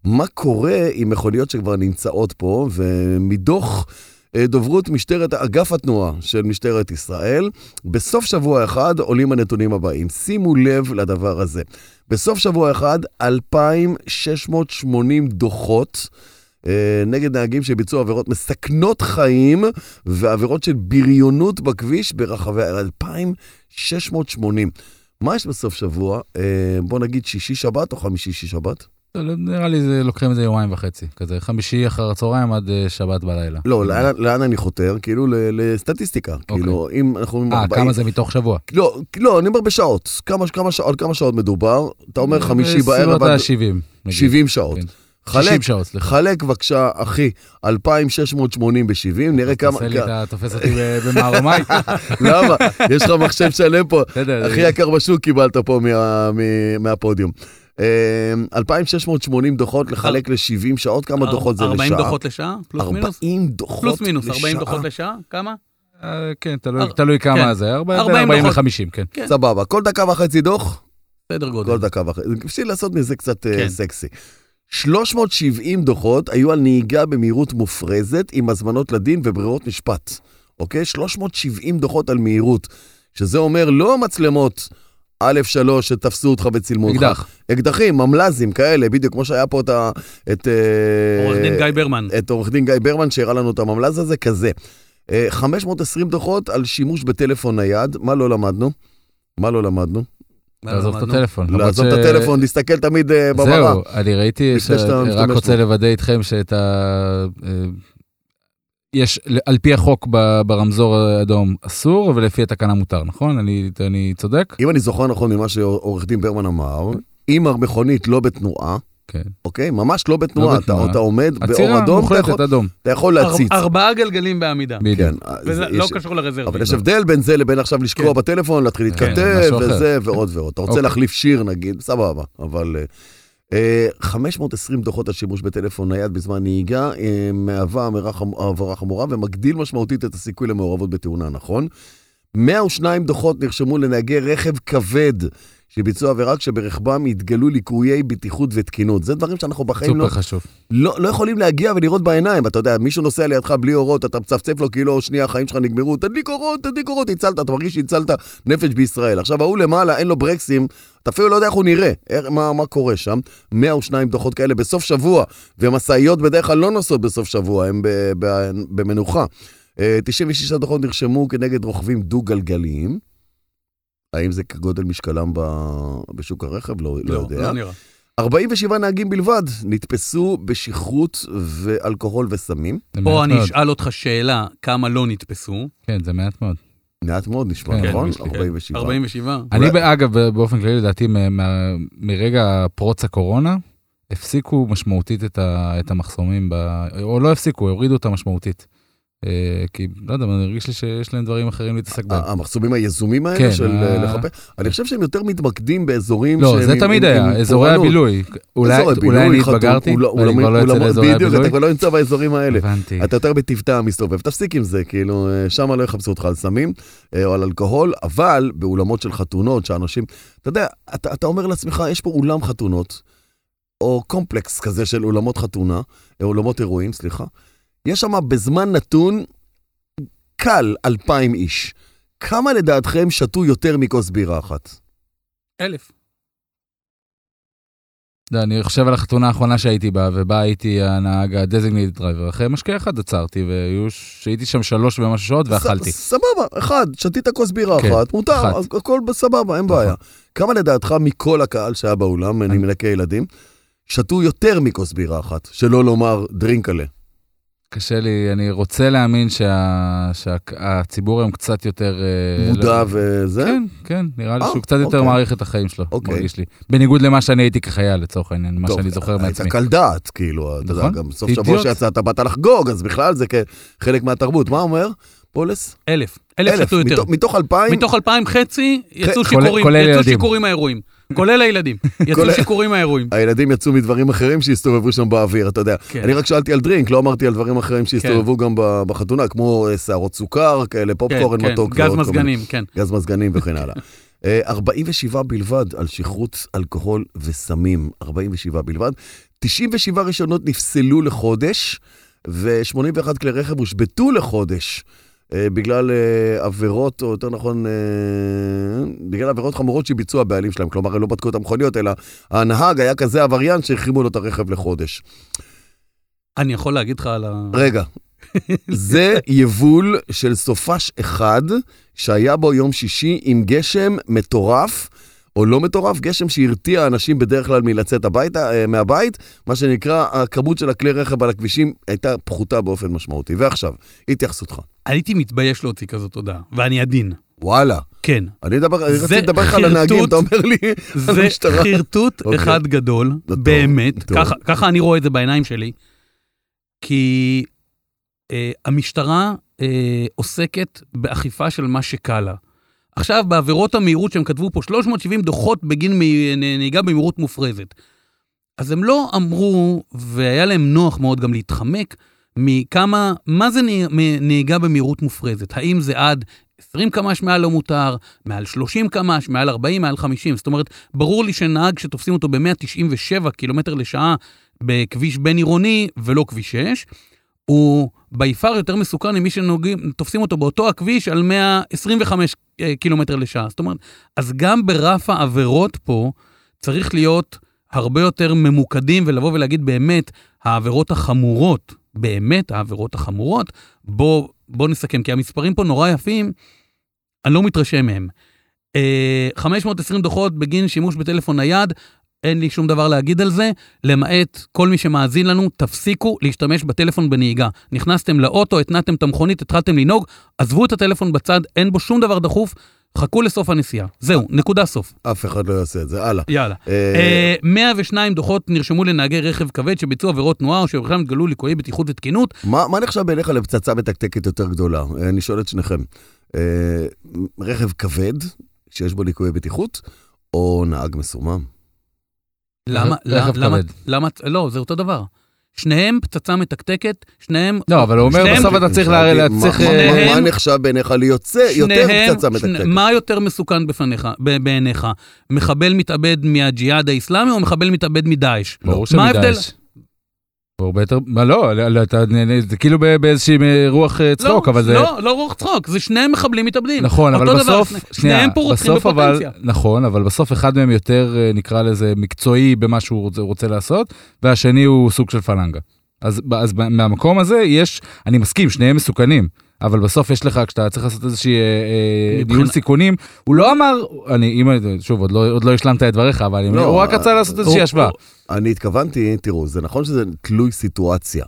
מה קורה עם מכוניות שכבר נמצאות פה, ומדוח אה, דוברות משטרת, אגף התנועה של משטרת ישראל, בסוף שבוע אחד עולים הנתונים הבאים. שימו לב לדבר הזה. בסוף שבוע אחד, 2,680 דוחות. אה, נגד נהגים שביצעו עבירות מסכנות חיים ועבירות של בריונות בכביש ברחבי העיר. 2,680. מה יש בסוף שבוע? אה, בוא נגיד שישי-שבת או חמישי-שבת? לא, נראה לי זה, לוקחים את זה יומיים וחצי, כזה חמישי אחר הצהריים עד אה, שבת בלילה. לא, לאן- לאן אני חותר? כאילו ל- לסטטיסטיקה. כאילו, אם אנחנו... אה, 40 כמה זה מתוך שבוע? לא, לא, אני אומר בשעות. כמה, כמה שעות, כמה שעות מדובר? אתה אומר חמישי בערב בסביבות עד ה-70. 70 שעות. כן. חלק, 60 שעות, סליחה. חלק בבקשה, אחי, 2,680 ב-70, נראה כמה... תעשה לי, אתה תופס אותי ב- במערומי. למה? יש לך מחשב שלם פה. בסדר. הכי יקר בשוק קיבלת פה מהפודיום. אה, 2,680 דוחות לחלק ל-70 שעות, כמה דוחות זה לשעה? 40 דוחות לשעה? פלוס מינוס? 40 דוחות פלוס מינוס, 40 לשעה. דוחות לשעה? כמה? אה, כן, תלוי- תלוי כן. כמה זה, הרבה- בין 40 40 דוחות. ל-50, כן. כן. סבבה, כל דקה וחצי דוח? סדר כל גודל. דקה וחצי. בשביל לעשות מזה קצת אה, כן. סקסי. 370 דוחות היו על נהיגה במהירות מופרזת עם הזמנות לדין וברירות משפט. אוקיי? 370 דוחות על מהירות, שזה אומר לא מצלמות א', שלוש, שתפסו אותך וצילמו אותך. אקדח. אקדחים, ממל"זים כאלה, בדיוק כמו שהיה פה את אה, עורך דין גיא ברמן. את עורך דין גיא ברמן שהראה לנו את הממל"ז הזה, כזה. אה, 520 דוחות על שימוש בטלפון נייד, מה לא למדנו? מה לא למדנו? לעזוב את הטלפון. לעזוב את הטלפון, להסתכל תמיד אה, במראה. זהו, אני ראיתי, רק רוצה. לוודא איתכם שאת ה... אה, יש, על פי החוק ברמזור האדום אסור, ולפי התקנה מותר, נכון? אני, אני צודק? אם אני זוכר נכון ממה שעורך דין ברמן אמר, אם המכונית לא בתנועה, כן. אוקיי? ממש לא בתנועה, אתה, בתנועה. אתה עומד באור אדום, אתה יכול, אדום. אתה יכול אר- להציץ. ארבעה גלגלים בעמידה. בדיוק. כן, וזה לא יש- קשור לרזרבי. אבל יש הבדל בין זה לבין עכשיו לשקוע כן. בטלפון, להתחיל כן, להתכתב אחר. וזה ועוד ועוד. אתה רוצה אוקיי. להחליף שיר נגיד, סבבה, אבל... אה, אה, 520 דוחות על שימוש בטלפון נייד בזמן נהיגה אה, מהווה עבירה חמורה ומגדיל משמעותית את הסיכוי למעורבות בתאונה, נכון? 102 דוחות נרשמו לנהגי רכב כבד שביצעו עבירה כשברכבם התגלו ליקויי בטיחות ותקינות. זה דברים שאנחנו בחיים לא, סופר חשוב. לא, לא יכולים להגיע ולראות בעיניים. אתה יודע, מישהו נוסע לידך בלי אורות, אתה מצפצף לו כאילו, שנייה, החיים שלך נגמרו, תדליק אורות, תדליק אורות, הצלת, אתה מרגיש שהצלת נפש בישראל. עכשיו, ההוא למעלה, אין לו ברקסים, אתה אפילו לא יודע איך הוא נראה, איך, מה, מה קורה שם. 102 דוחות כאלה בסוף שבוע, ומשאיות בדרך כלל לא נוסעות בסוף שבוע, הן במנוחה. אה, 96 דוחות נרשמו כנגד רוכבים דו-גלגליים. האם זה כגודל משקלם ב- בשוק הרכב? לא, לא, לא, יודע. לא נראה. 47 נהגים בלבד נתפסו בשכרות ואלכוהול וסמים. פה מעט אני מאוד. אשאל אותך שאלה, כמה לא נתפסו? כן, זה מעט מאוד. מעט מאוד נשמע, כן, נכון? כן. 47. 47. אני, ב- אגב, באופן כללי, לדעתי, מ- מה- מרגע פרוץ הקורונה, הפסיקו משמעותית את ה- את המחסומים, ב- או לא הפסיקו, הורידו אותם משמעותית. אה, כי, לא יודע, אני הרגיש לי שיש להם דברים אחרים להתעסק בהם. המחסומים היזומים האלה כן, של ה- אה, לחפש, אני חושב שהם יותר מתמקדים באזורים לא, שהם זה עם- תמיד עם- היה, עם אזורי. הבילוי. אולי אזורי אולי בילוי, אני התבגרתי, ואני אולמות- כבר לא יוצא אולמות- לאזורי בדיוק, הבילוי. אתה כבר לא נמצא באזורים האלה. הבנתי. אתה יותר בטבטה מסתובב, תפסיק עם זה, כאילו, אה, שם לא יחפשו אותך על סמים או על אלכוהול, אבל באולמות של חתונות, שאנשים, אתה יודע, אתה, אתה אומר לעצמך, יש פה אולם חתונות, או קומפלקס כזה של אולמות חתונה, אולמות אירועים, סליחה, יש שם בזמן נתון קל אלפיים איש. כמה לדעתכם שתו יותר מכוס בירה אחת? אלף. לא, אני חושב על החתונה האחרונה שהייתי בה, ובה הייתי הנהג ה-designated driver. אחרי משקה אחד עצרתי, והייתי שם שלוש ומשהו שעות ואכלתי. ס- סבבה, אחד, שתית כוס בירה כן, אחת, מותר, אחת. אז הכל בסבבה, אין נכון. בעיה. כמה לדעתך מכל הקהל שהיה באולם, אני אני- מנקה ילדים, שתו יותר מכוס בירה אחת, שלא לומר דרינקלה. קשה לי, אני רוצה להאמין שה- שהציבור היום קצת יותר... אה, מודע לא- וזה? כן, כן, נראה לי אה, שהוא קצת יותר אוקיי. מעריך את החיים שלו, אוקיי. מרגיש לי. בניגוד למה שאני הייתי כחייל, לצורך העניין, מה שאני זוכר מעצמי. היית קל דעת, כאילו, אתה יודע, נכון. גם סוף. שבוע שיצאת, באת לחגוג, אז בכלל זה כחלק מהתרבות. מה אומר פולס? אלף. אלף שתו יותר. מתוך- מתוך אלפיים? מתוך אלפיים חצי יצאו שיכורים, יצאו. שיכורים מהאירועים. כולל הילדים. יצאו שיכורים מהאירועים. הילדים יצאו מדברים אחרים שהסתובבו שם באוויר, אתה יודע. כן. אני רק שאלתי על דרינק, לא אמרתי על דברים אחרים שהסתובבו גם ב- בחתונה, כמו אה, שערות סוכר, כאלה, פופקורן כן, כן, מתוק. גז מזגנים, כן. גז מזגנים וכן הלאה. אה, 47 בלבד על שכרות אלכוהול וסמים, 47 בלבד. 97 רישיונות נפסלו לחודש, ו-81 כלי רכב הושבתו לחודש. אה, בגלל אה, עבירות, או יותר נכון, אה, בגלל עבירות חמורות שביצעו הבעלים שלהם. כלומר, הם לא בדקו את המכוניות, אלא הנהג היה כזה עבריין שהחרימו לו את הרכב לחודש. אני יכול להגיד לך על ה... רגע, זה יבול של סופש אחד שהיה בו יום שישי עם גשם מטורף. או לא מטורף, גשם שהרתיע אנשים בדרך כלל מלצאת הביתה, מהבית, מה שנקרא, הכמות של הכלי רכב על הכבישים הייתה פחותה באופן משמעותי. ועכשיו, התייחסותך. הייתי מתבייש להוציא כזאת הודעה, ואני עדין. וואלה. כן. אני זה רציתי לדבר לך על. הנהגים, אתה אומר לי, על זה המשטרה. חרטוט אוקיי. אחד גדול, באמת. ככה- אני רואה את זה בעיניים שלי, כי אה, המשטרה אה, עוסקת באכיפה של מה שקל לה. עכשיו, בעבירות המהירות שהם כתבו פה, 370 דוחות בגין נהיגה במהירות מופרזת. אז הם לא אמרו, והיה להם נוח מאוד גם להתחמק, מכמה, מה זה נהיגה במהירות מופרזת? האם זה עד 20 קמ"ש מעל המותר, מעל 30 קמ"ש, מעל 40, מעל 50? זאת אומרת, ברור לי שנהג שתופסים אותו ב-197 קילומטר לשעה בכביש בין עירוני ולא כביש 6, הוא ביפר יותר מסוכן ממי שתופסים אותו באותו הכביש על 125 אה, קילומטר לשעה. זאת אומרת, אז גם ברף העבירות פה צריך להיות הרבה יותר ממוקדים ולבוא ולהגיד באמת, העבירות החמורות, באמת העבירות החמורות, בוא, בוא נסכם, כי המספרים פה נורא יפים, אני לא מתרשם מהם. אה, 520 דוחות בגין שימוש בטלפון נייד, אין לי שום דבר להגיד על זה, למעט כל מי שמאזין לנו, תפסיקו להשתמש בטלפון בנהיגה. נכנסתם לאוטו, התנעתם את המכונית, התחלתם לנהוג, עזבו את הטלפון בצד, אין בו שום דבר דחוף, חכו לסוף הנסיעה. זהו, נקודה סוף. אף אחד לא יעשה את זה, הלאה. יאללה. אה, אה, 102 דוחות נרשמו לנהגי רכב כבד שביצעו עבירות תנועה או שבכלל התגלו ליקויי בטיחות ותקינות. מה מה נחשב בעיניך לפצצה מתקתקת יותר גדולה? אה, אני שואל את שניכם. אה, רכב כבד, שיש בו ליקויי בטיחות, או נהג מסומם? למה? רכב למה? כבד. למה? לא, זה אותו דבר. שניהם פצצה מתקתקת, שניהם... לא, אבל הוא אומר בסוף אתה צריך מה- אה, מה- נחשב בעיניך ליוצא יותר פצצה מתקתקת? מה יותר מסוכן בפניך, בעיניך? מחבל מתאבד מהג'יהאד האיסלאמי או מחבל מתאבד מדאעש? ברור? שמדאעש. הרבה יותר... מה, לא, לא, לא, אתה זה כאילו באיזושהי אה, רוח אה, צחוק, אבל זה... לא, לא רוח צחוק, זה שניהם מחבלים מתאבדים. נכון, אבל דבר, בסוף, שני- שנייה, שניהם פה רוצחים בסוף אבל, בפוטנציה. נכון, אבל בסוף אחד מהם יותר, אה, נקרא לזה, מקצועי במה שהוא רוצה, רוצה לעשות, והשני הוא סוג של פלנגה. אז, אז מהמקום הזה יש, אני מסכים, שניהם מסוכנים, אבל בסוף יש לך, כשאתה צריך לעשות איזושהי אה, אה, ניהול סיכונים, הוא לא אמר, אני, אם, שוב, עוד לא, עוד לא השלמת את דבריך, אבל לא, הוא רק רצה לעשות איזושהי השוואה. אני התכוונתי, תראו, זה נכון שזה תלוי סיטואציה.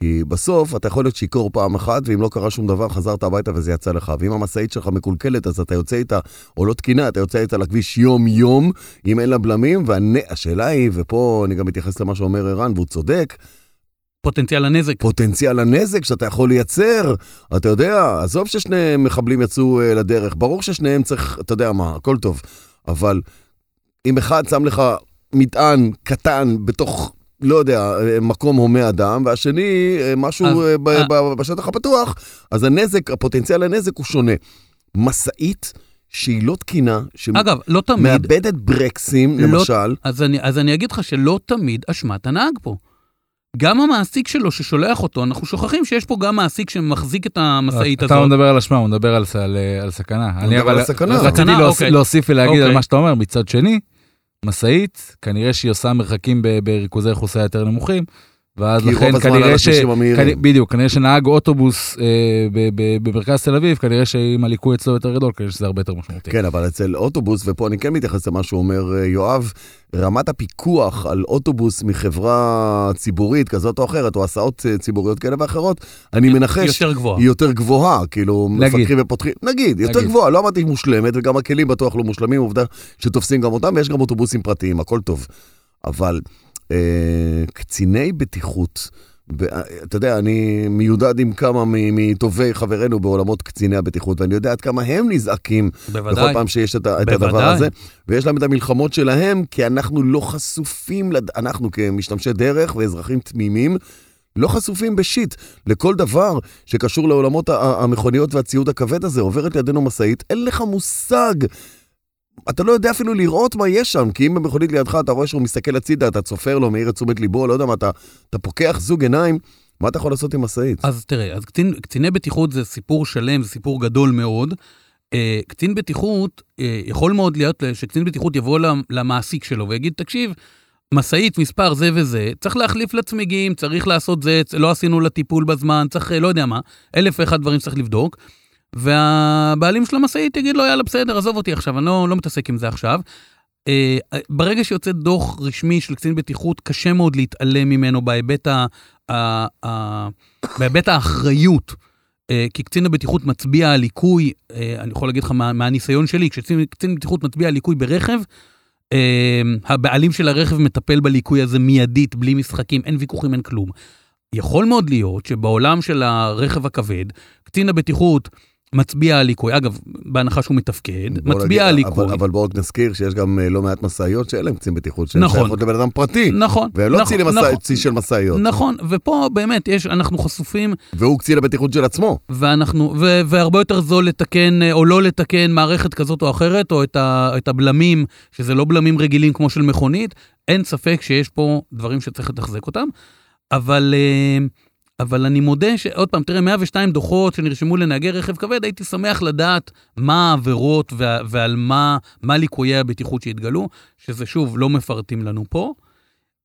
כי בסוף אתה יכול להיות שיכור פעם אחת, ואם לא קרה שום דבר, חזרת הביתה וזה יצא לך. ואם המשאית שלך מקולקלת, אז אתה יוצא איתה, או לא תקינה, אתה יוצא איתה לכביש יום-יום, אם אין לה בלמים, והשאלה היא, ופה אני גם מתייחס למה שאומר ערן, והוא צודק, פוטנציאל הנזק. פוטנציאל הנזק שאתה יכול לייצר. אתה יודע, עזוב ששני מחבלים יצאו אה, לדרך, ברור ששניהם צריך, אתה יודע מה, הכל טוב. אבל אם אחד שם לך מטען קטן בתוך, לא יודע, אה, מקום הומה אדם, והשני אה, משהו אז- ב-. ב- בשטח הפתוח, אז הנזק, הפוטנציאל הנזק הוא שונה. משאית שהיא לא תקינה, אגב, לא שמאבדת ברקסים, לא- למשל, אז אני, אז אני אגיד לך שלא תמיד אשמת הנהג פה. גם המעסיק שלו ששולח אותו, אנחנו שוכחים שיש פה גם מעסיק שמחזיק את המשאית אתה לא הזאת. מדבר על אשמה, הוא מדבר על, על, אה, על סכנה. אני מדבר אבל על. רציתי סכנה, להוס- אוקיי. להוסיף ולהגיד על אוקיי. מה שאתה אומר, מצד שני, משאית, כנראה שהיא עושה מרחקים ב- בריכוזי אוכלוסייה יותר נמוכים, ואז לכן כנראה ש... כנ- בדיוק, כנראה שנהג אוטובוס אה, ב- ב- במרכז תל אביב, כנראה שאם הליקוי אצלו יותר גדול, כנראה שזה הרבה יותר משמעותי. כן, אבל אצל אוטובוס, ופה אני כן מתייחס למה שהוא אומר אה, יואב, רמת הפיקוח על אוטובוס מחברה ציבורית כזאת או אחרת, או הסעות אה, ציבוריות כאלה ואחרות, אני מנחש, יותר גבוה. היא יותר גבוהה, כאילו, נגיד. מפתחים ופותחים, נגיד, יותר נגיד. גבוהה, לא אמרתי מושלמת, וגם הכלים בטוח לא מושלמים, עובדה שתופסים גם אותם, ויש גם אוטובוסים פרטיים, הכל טוב. אבל קציני בטיחות, אה, אתה יודע, אני מיודד עם כמה מטובי חברינו בעולמות קציני הבטיחות, ואני יודע עד כמה הם נזעקים בכל בוודאי. פעם שיש את, את הדבר. הזה, ויש להם את המלחמות שלהם, כי אנחנו לא חשופים, לד... אנחנו כמשתמשי דרך ואזרחים תמימים, לא חשופים בשיט לכל דבר שקשור לעולמות המכוניות והציוד הכבד הזה. עוברת לידינו משאית, אין לך מושג. אתה לא יודע אפילו לראות מה יש שם, כי אם במכונית לידך אתה רואה שהוא מסתכל הצידה, אתה צופר לו, מאיר את תשומת ליבו, לא יודע מה, אתה, אתה פוקח זוג עיניים, מה אתה יכול לעשות עם משאית? אז תראה, אז קצין, קציני בטיחות זה סיפור שלם, זה סיפור גדול מאוד. אה, קצין בטיחות, אה, יכול מאוד להיות שקצין בטיחות יבוא למ- למעסיק שלו ויגיד, תקשיב, משאית מספר זה וזה, צריך להחליף לצמיגים, צריך לעשות זה, לא עשינו לה טיפול בזמן, צריך, לא יודע מה, אלף ואחד דברים צריך לבדוק. והבעלים של המשאית יגיד לו, יאללה, בסדר, עזוב אותי עכשיו, אני לא, לא מתעסק עם זה עכשיו. אה, ברגע שיוצא דוח רשמי של קצין בטיחות, קשה מאוד להתעלם ממנו בהיבט, ה, בהיבט האחריות. אה, כי קצין הבטיחות מצביע על ליקוי, אה, אני יכול להגיד לך מה, מהניסיון שלי, כשקצין בטיחות מצביע על ליקוי ברכב, אה, הבעלים של הרכב מטפל בליקוי הזה מיידית, בלי משחקים, אין ויכוחים, אין כלום. יכול מאוד להיות שבעולם של הרכב הכבד, קצין הבטיחות מצביע על ליקוי, אגב, בהנחה שהוא מתפקד, מצביע על ליקוי. אבל, אבל בואו רק נזכיר שיש גם אה, לא מעט משאיות שאין להם קצין בטיחות, שהן נכון. שייכות לבן אדם פרטי. נכון, ולא נכון, צי, למסע, נכון, צי של משאיות. נכון, ופה באמת יש, אנחנו חשופים, והוא קצין הבטיחות של עצמו. ואנחנו, ו, והרבה יותר זול לתקן אה, או לא לתקן מערכת כזאת או אחרת, או את, ה, את הבלמים, שזה לא בלמים רגילים כמו של מכונית, אין ספק שיש פה דברים שצריך לתחזק אותם, אבל, אה, אבל אני מודה שעוד פעם, תראה, 102 דוחות שנרשמו לנהגי רכב כבד, הייתי שמח לדעת מה העבירות וה, ועל מה, מה ליקויי הבטיחות שהתגלו, שזה שוב, לא מפרטים לנו פה.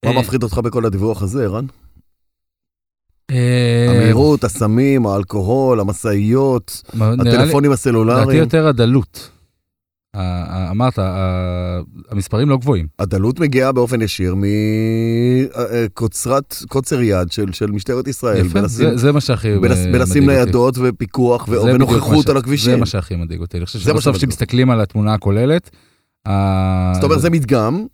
מה אה, מפחיד אותך בכל הדיווח הזה, ערן? אה, המהירות, הסמים, האלכוהול, המשאיות, הטלפונים לדעתי הסלולריים. יותר הדלות. אמרת, המספרים לא גבוהים. הדלות מגיעה באופן ישיר מקוצר יד של, של משטרת ישראל. יפה, בלשים- זה- זה מה שהכי בלס- אה, בלשים מדאיג אותי. ניידות ופיקוח זה ונוכחות על זה הכבישים. מה שהכי מדאיג אותי. אני חושב זה שבסוף. כשמסתכלים על התמונה הכוללת, זאת אומרת, זה מדגם,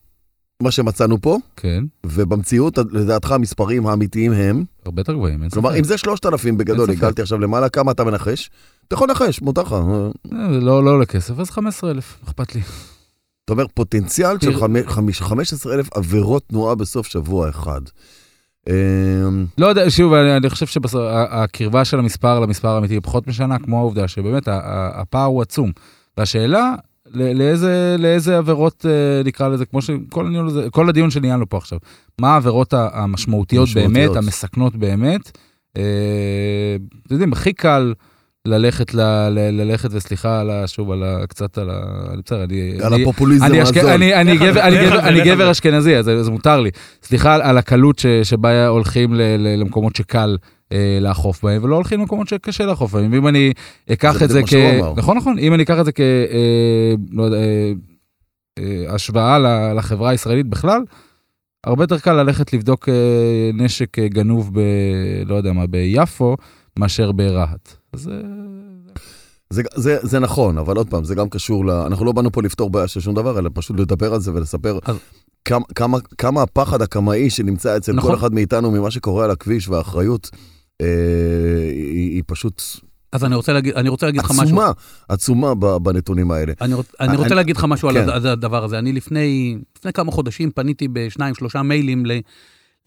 מה שמצאנו פה, כן, ובמציאות, לדעתך, המספרים האמיתיים הם, הרבה יותר גבוהים, אין כלומר, ספק. אם זה 3,000 בגדול. הגלתי עכשיו למעלה, כמה אתה מנחש? אתה יכול לנחש, מותר לך. אה, אה, לא לא עולה כסף, אז 15,000, אכפת לי. אתה אומר, פוטנציאל של תראה- חמ- חמיש- 15,000 עבירות תנועה בסוף שבוע אחד. אמ, לא יודע, שוב, אני, אני חושב שהקרבה של המספר למספר האמיתי היא פחות משנה, כמו העובדה שבאמת הפער הוא עצום. והשאלה, לאיזה, לאיזה עבירות, אה, נקרא לזה, כמו שכל הזה, כל הדיון שניהלנו פה עכשיו, מה העבירות המשמעותיות באמת. המסכנות באמת. אתם יודעים, הכי קל ללכת, ל, ל, ללכת, וסליחה על ה, שוב, על ה, קצת על ה... אני בסדר, אני... על אני- הפופוליזם אני, אשכ... הזול. אני, אני, גבר, אני, גבר, אני גבר. אשכנזי, אז זה, מותר לי. סליחה על, על הקלות ש, שבה הולכים ל, ל, למקומות שקל אה, לאכוף בהם, ולא הולכים למקומות שקשה לאכוף בהם. ואם אני אקח זה את זה כ... נכון, נכון, אם אני אקח את זה כ... אה, לא יודע, אה, אה, השוואה ל- לחברה הישראלית בכלל, הרבה יותר קל ללכת לבדוק אה, נשק אה, גנוב ב... לא יודע מה, ביפו, מאשר ברהט. אז... אה, זה, זה, זה נכון, אבל עוד פעם, זה גם קשור ל... אנחנו לא באנו פה לפתור בעיה של שום דבר, אלא פשוט לדבר על זה ולספר אז- כמה, כמה, כמה הפחד הקמאי שנמצא אצל נכון. כל אחד מאיתנו ממה שקורה על הכביש, והאחריות אה, היא, היא פשוט אז אני רוצה להגיד, אני רוצה להגיד לך משהו. עצומה, עצומה בנתונים האלה. אני, רוצ, אני אני- רוצה להגיד לך משהו כן. על הד- הדבר הזה. אני לפני, לפני כמה חודשים פניתי בשניים, שלושה מיילים ל,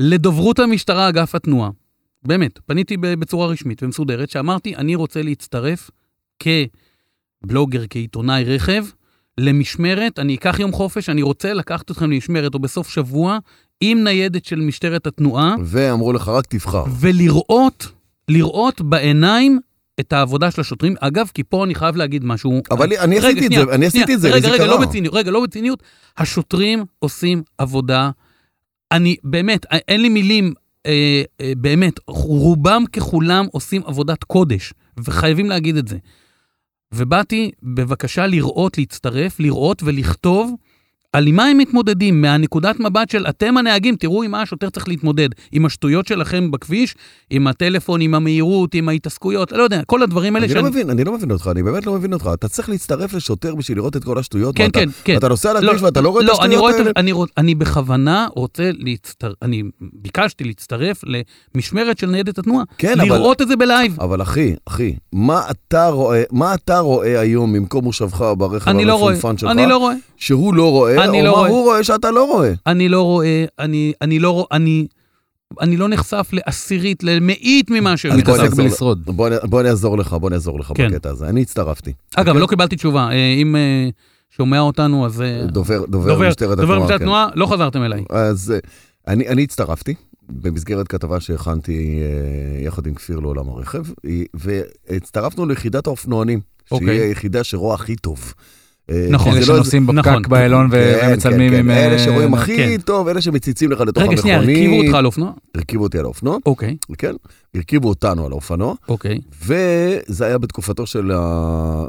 לדוברות המשטרה, אגף התנועה. באמת, פניתי בצורה רשמית ומסודרת, שאמרתי, אני רוצה להצטרף כבלוגר, כעיתונאי רכב, למשמרת, אני אקח יום חופש, אני רוצה לקחת אתכם למשמרת או בסוף שבוע עם ניידת של משטרת התנועה, ואמרו לך, רק תבחר. ולראות, לראות בעיניים את העבודה של השוטרים. אגב, כי פה אני חייב להגיד משהו. אבל אני- אני רגע, עשיתי את זה, אני שנייה, עשיתי את זה, רגע, רגע. לא בציניות, רגע, לא בציניות. השוטרים עושים עבודה. אני, באמת, אין לי מילים, אה, אה, באמת, רובם ככולם עושים עבודת קודש, וחייבים להגיד את זה. ובאתי בבקשה לראות, להצטרף, לראות ולכתוב על מה הם מתמודדים, מהנקודת מבט של אתם הנהגים, תראו עם מה השוטר צריך להתמודד, עם השטויות שלכם בכביש, עם הטלפון, עם המהירות, עם ההתעסקות, לא יודע, כל הדברים האלה אני לא מבין, אני לא מבין אותך, אני באמת לא מבין אותך. אתה צריך להצטרף לשוטר בשביל לראות את כל השטויות. כן, ואתה- כן, כן. אתה נוסע על לא, הכביש ואתה לא רואה את לא, אני השטויות רואה האלה? את, אני, אני בכוונה רוצה להצטרף, אני ביקשתי להצטרף למשמרת של ניידת התנועה. כן, אבל- לראות את זה בלייב. אבל אחי, אחי, מה אתה רואה, מה אתה רואה היום ממקום מושבך ברכב אני לא רואה, המפונפן שלך, לא רואה, שהוא לא רואה, אני או לא מה רואה. הוא רואה שאתה לא רואה? אני לא רואה, אני, אני לא רואה, אני, אני לא נחשף לעשירית, למאית ממה שהם מתעסק בלשרוד. בוא בוא אני אעזור לך, בוא אני אעזור לך כן. בקטע הזה. אני הצטרפתי. אגב, אוקיי? לא קיבלתי תשובה. אה, אם אה, שומע אותנו, אז... אה, דובר, דובר דובר משטרת דובר התנועה. משטרת כן. התנועה, לא חזרתם אליי. אז אני, אני הצטרפתי במסגרת כתבה שהכנתי יחד עם כפיר לעולם הרכב, והצטרפנו ליחידת האופנוענים, שהיא אוקיי. היחידה שרואה הכי טוב נכון. כי אלה זה לא שנוסעים בפקק נכון. באיילון ו- כן, ומצלמים כן, עם... כן, אלה אה, שרואים הכי כן. טוב, אלה שמציצים לך לתוך רגע, שנייה, המכונית. הרכיבו אותך על אופנוע? הרכיבו אותי על האופנוע, אוקיי, כן, הרכיבו אותנו על האופנוע, אוקיי. וזה היה בתקופתו של אה,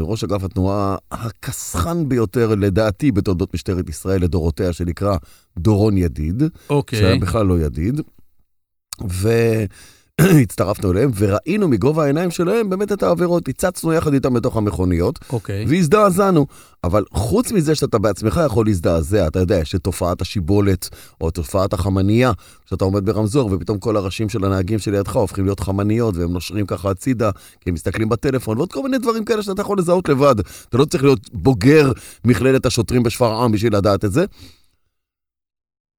ראש אגף התנועה הקסחן ביותר, לדעתי, בתולדות משטרת ישראל לדורותיה, שנקרא דורון ידיד, שהיה אוקיי. בכלל לא ידיד. והצטרפנו אליהם, וראינו מגובה העיניים שלהם באמת את העבירות, הצצנו יחד איתם בתוך המכוניות, אוקיי. והזדעזענו. אבל חוץ מזה שאתה בעצמך יכול להזדעזע, אתה יודע, יש את תופעת השיבולת, או תופעת החמנייה, שאתה עומד ברמזור, ופתאום כל הראשים של הנהגים שלידך הופכים להיות חמניות, והם נושרים ככה הצידה, כי הם מסתכלים בטלפון, ועוד כל מיני דברים כאלה שאתה יכול לזהות לבד. אתה לא צריך להיות בוגר מכללת השוטרים בשפרעם בשביל לדעת את זה.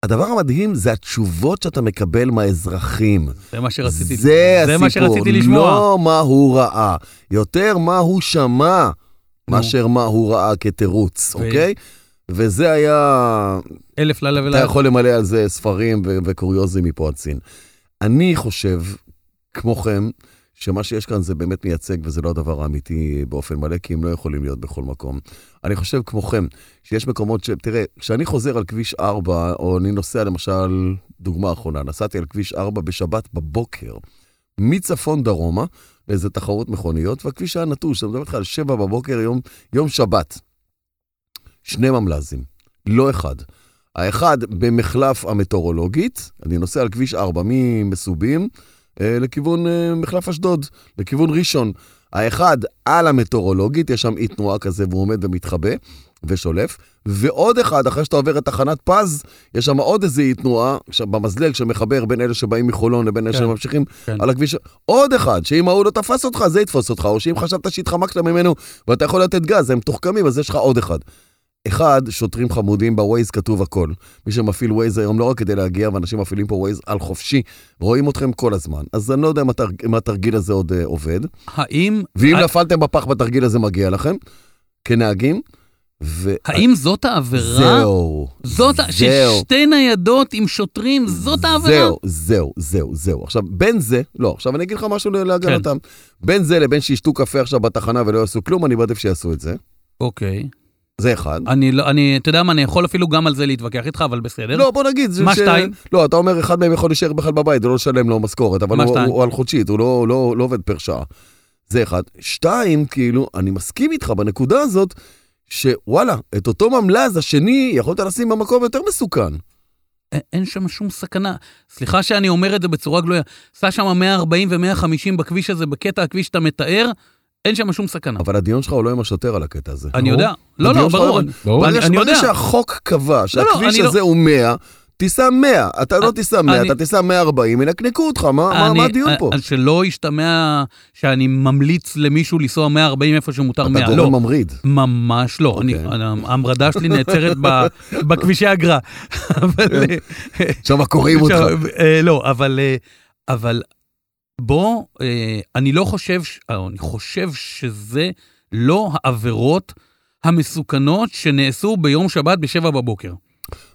הדבר המדהים זה התשובות שאתה מקבל מהאזרחים. זה מה שרציתי זה זה מה הסיפור, שרציתי לשמוע. לא מה הוא ראה, יותר מה הוא שמע, מאשר מה הוא ראה כתירוץ, אוקיי? וזה היה, אלף לילה אתה ולילה. יכול למלא על זה ספרים וקוריוזים מפה עד סין. אני חושב, כמוכם, שמה שיש כאן זה באמת מייצג, וזה לא הדבר האמיתי באופן מלא, כי הם לא יכולים להיות בכל מקום. אני חושב, כמוכם, שיש מקומות ש... תראה, כשאני חוזר על כביש 4, או אני נוסע למשל, דוגמה אחרונה, נסעתי על כביש 4 בשבת בבוקר, מצפון דרומה, לאיזה תחרות מכוניות, והכביש היה נטוש, אני מדבר איתך על 7 בבוקר, יום, יום שבת. שני ממל"זים, לא אחד. האחד במחלף המטאורולוגית, אני נוסע על כביש 4 ממסובים אה, לכיוון אה, מחלף אשדוד, לכיוון ראשון. האחד על המטאורולוגית, יש שם אי תנועה כזה והוא עומד ומתחבא ושולף, ועוד אחד, אחרי שאתה עובר את תחנת פז, יש שם עוד איזה אי תנועה, במזלג שמחבר בין אלה שבאים מחולון לבין אלה כן. שממשיכים כן. על הכביש, עוד אחד, שאם ההוא לא תפס אותך, זה יתפוס אותך, או שאם חשבת שהתחמקת ממנו ואתה יכול לתת גז, הם מתוחכמים, אז יש לך עוד אחד. אחד, שוטרים חמודים, בווייז כתוב הכל. מי שמפעיל ווייז היום לא רק כדי להגיע, ואנשים מפעילים פה ווייז על חופשי, רואים אתכם כל הזמן. אז אני לא יודע אם התרג- אם התרגיל הזה עוד uh, עובד. האם... ואם נפלתם בפח בתרגיל הזה, מגיע לכם, כנהגים. ו... האם זאת העבירה? זהו. זאת, זהו. ששתי ניידות עם שוטרים, זאת העבירה? זהו, זהו, זהו, זהו. עכשיו, בין זה, לא, עכשיו אני אגיד לך משהו להגנתם. בין זה לבין שישתו קפה עכשיו בתחנה ולא יעשו כלום, אני מעדיף שיעשו את זה. אוקיי. זה אחד. אני לא, אני, אתה יודע מה, אני יכול אפילו גם על זה להתווכח איתך, אבל בסדר. לא, בוא נגיד. מה ש- שתיים? לא, אתה אומר, אחד מהם יכול להישאר בכלל בבית ולא לשלם לו משכורת, אבל הוא? הוא, הוא על חודשית, הוא לא, לא, לא עובד פר שעה. זה אחד. שתיים, כאילו, אני מסכים איתך בנקודה הזאת, שוואלה, את אותו ממלז השני יכולת לשים במקום יותר מסוכן. אין שם שום סכנה. סליחה שאני אומר את זה בצורה גלויה. סע שם 140 ו-150 בכביש הזה, בקטע הכביש שאתה מתאר, אין שם שום סכנה. אבל הדיון שלך הוא לא עם השוטר על הקטע הזה. אני. יודע. לא, לא, ברור. לא-. אני- ברגע יודע. שהחוק קבע לא, שהכביש אני לא- הזה הוא 100, תיסע 100. אתה לא תיסע 100, אני- אתה תיסע 140, ינקנקו אותך, מה- הדיון פה? אז שלא ישתמע שאני ממליץ למישהו לנסוע 140 איפה שמותר 100. אתה לא, גורם ממריד. ממש לא. אוקיי. ההמרדה שלי נעצרת בכבישי אגרה. אבל... אה, שם קוראים אותך. אה, לא, אבל, בוא, אה, אני לא חושב, ש- אה, אני חושב שזה לא העבירות המסוכנות שנעשו ביום שבת בשבע בבוקר.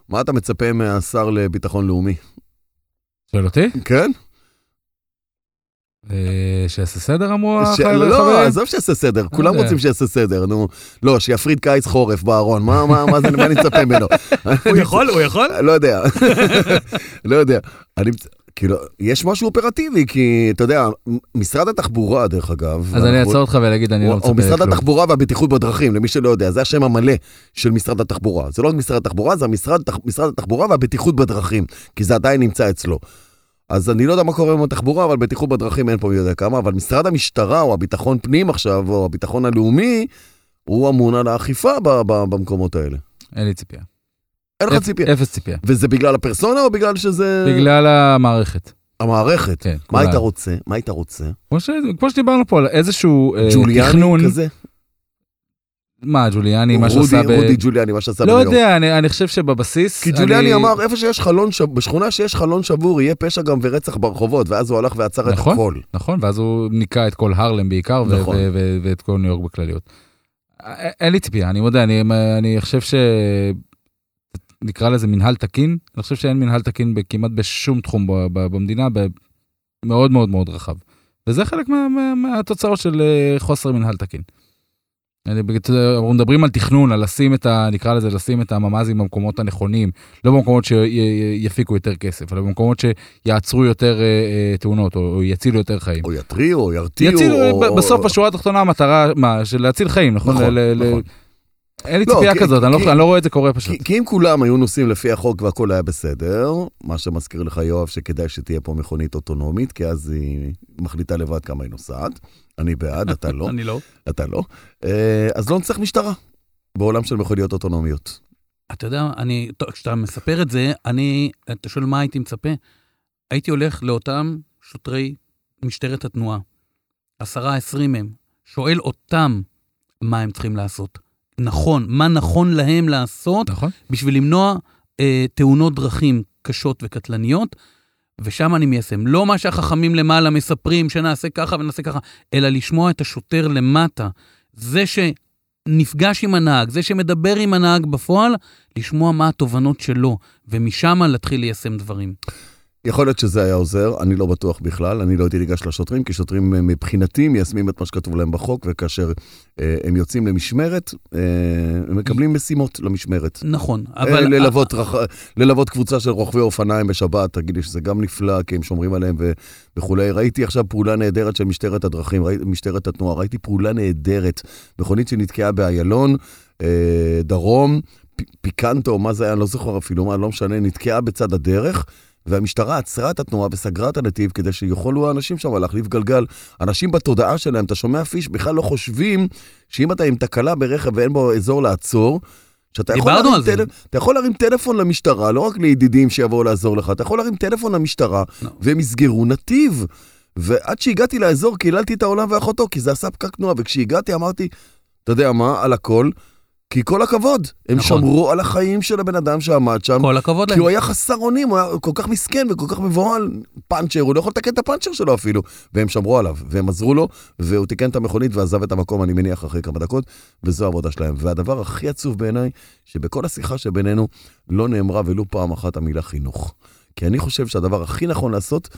מה אתה מצפה מהשר לביטחון לאומי? שואל אותי? כן? אה, שיעשה סדר אמרו ש- החברים? לא, עזוב שיעשה סדר, כולם. רוצים שיעשה סדר, נו. לא, שיפריד קיץ חורף בארון, מה- מה מה זה, מה אני מצפה ממנו? הוא יכול? הוא יכול? לא יודע, לא יודע. כאילו, יש משהו אופרטיבי, כי אתה יודע, משרד התחבורה, דרך אגב, אז אני אעצור אותך ולהגיד, אני לא מצפה או משרד לכלום. התחבורה והבטיחות בדרכים, למי שלא יודע, זה השם המלא של משרד התחבורה. זה לא משרד התחבורה, זה המשרד, משרד התחבורה והבטיחות בדרכים, כי זה עדיין נמצא אצלו. אז אני לא יודע מה קורה עם התחבורה, אבל בטיחות בדרכים אין פה מי יודע כמה, אבל משרד המשטרה או הביטחון פנים עכשיו, או הביטחון הלאומי, הוא אמון על האכיפה במקומות האלה. אין לי ציפייה. אין לך ציפייה. אפס ציפייה. וזה בגלל הפרסונה או בגלל שזה... בגלל המערכת. המערכת. כן, מה. היית רוצה? מה היית רוצה? כמו ש- כמו שדיברנו פה על איזשהו אה, ג'וליאני תכנון. כזה? מה, ג'וליאני, מה שעשה ב... רודי ג'וליאני, מה שעשה לא בניו יורק. יודע, אני אני חושב שבבסיס... כי ג'וליאני אני- אמר, איפה שיש חלון, שב- בשכונה שיש חלון שבור, יהיה פשע גם ורצח ברחובות, ואז הוא הלך ועצר את נכון. הכל. נכון, ואז הוא ניקה את כל הרלם בעיקר, נכון. ו- ו- ואת כל ניו יורק בכלליות. אין לי ציפייה, אני מודה, אני, אני חושב ש... נקרא לזה מנהל תקין, אני חושב שאין מנהל תקין כמעט בשום תחום במדינה, מאוד מאוד מאוד רחב. וזה חלק מה, מה, מהתוצאות של אה, חוסר מנהל תקין. אנחנו מדברים על תכנון, על לשים את ה... נקרא לזה, לשים את הממ"זים במקומות הנכונים, לא במקומות שיפיקו יותר כסף, אלא במקומות שיעצרו יותר אה, אה, תאונות, או או יצילו יותר חיים. או יתריעו, או ירתיעו. יצילו, או- בסוף או- בשורה התחתונה המטרה, מה, של להציל חיים, נכון? נכון, ל- נכון. אין לי לא, ציפייה כזאת, אני לא- כי- אני לא רואה את זה קורה פשוט. כי, כי אם כולם היו נוסעים לפי החוק והכל היה בסדר, מה שמזכיר לך, יואב, שכדאי שתהיה פה מכונית אוטונומית, כי אז היא מחליטה לבד כמה היא נוסעת. אני בעד, אתה לא, אני לא. אתה לא. אה, אז לא נצטרך משטרה בעולם של מכוניות אוטונומיות. אתה יודע, אני, טוב, כשאתה מספר את זה, אני, אתה שואל מה הייתי מצפה? הייתי הולך לאותם שוטרי משטרת התנועה, עשרה, עשרים מהם, שואל אותם מה הם צריכים לעשות. נכון, מה נכון להם לעשות נכון? בשביל למנוע אה, תאונות דרכים קשות וקטלניות, ושם אני מיישם. לא מה שהחכמים למעלה מספרים, שנעשה ככה ונעשה ככה, אלא לשמוע את השוטר למטה. זה שנפגש עם הנהג, זה שמדבר עם הנהג בפועל, לשמוע מה התובנות שלו, ומשם להתחיל ליישם דברים. יכול להיות שזה היה עוזר, אני לא בטוח בכלל, אני לא הייתי ניגש לשוטרים, כי שוטרים אה, מבחינתי מיישמים את מה שכתוב להם בחוק, וכאשר אה, הם יוצאים למשמרת, אה, הם מקבלים משימות למשמרת. נכון, אבל... אבל... ללוות, רח... ללוות קבוצה של רוכבי אופניים בשבת, תגיד לי שזה גם נפלא, כי הם שומרים עליהם ו... וכולי. ראיתי עכשיו פעולה נהדרת של משטרת הדרכים, ראיתי, משטרת התנועה, ראיתי פעולה נהדרת, מכונית שנתקעה באיילון, אה, דרום, פ... פיקנטו, מה זה היה, אני לא זוכר אפילו מה, לא משנה, נתקעה בצד הדרך. והמשטרה עצרה את התנועה וסגרה את הנתיב כדי שיוכלו האנשים שם להחליף גלגל. אנשים בתודעה שלהם, אתה שומע פיש, בכלל לא חושבים שאם אתה עם תקלה ברכב ואין בו אזור לעצור, שאתה יכול, להרים. טל... אתה יכול להרים טלפון למשטרה, לא רק לידידים שיבואו לעזור לך, אתה יכול להרים טלפון למשטרה, לא. והם יסגרו נתיב. ועד שהגעתי לאזור קיללתי את העולם ואחותו, כי זה עשה פקק תנועה, וכשהגעתי אמרתי, אתה יודע מה, על הכל, כי כל הכבוד, הם נכון. שמרו על החיים של הבן אדם שעמד שם, כל הכבוד כי להם. הוא היה חסר אונים, הוא היה כל כך מסכן וכל כך מבוהל, פאנצ'ר, הוא לא יכול לתקן את הפאנצ'ר שלו אפילו. והם שמרו עליו, והם עזרו לו, והוא תיקן את המכונית ועזב את המקום, אני מניח, אחרי כמה דקות, וזו העבודה שלהם. והדבר הכי עצוב בעיניי, שבכל השיחה שבינינו לא נאמרה ולו פעם אחת המילה חינוך. כי אני חושב שהדבר הכי נכון לעשות,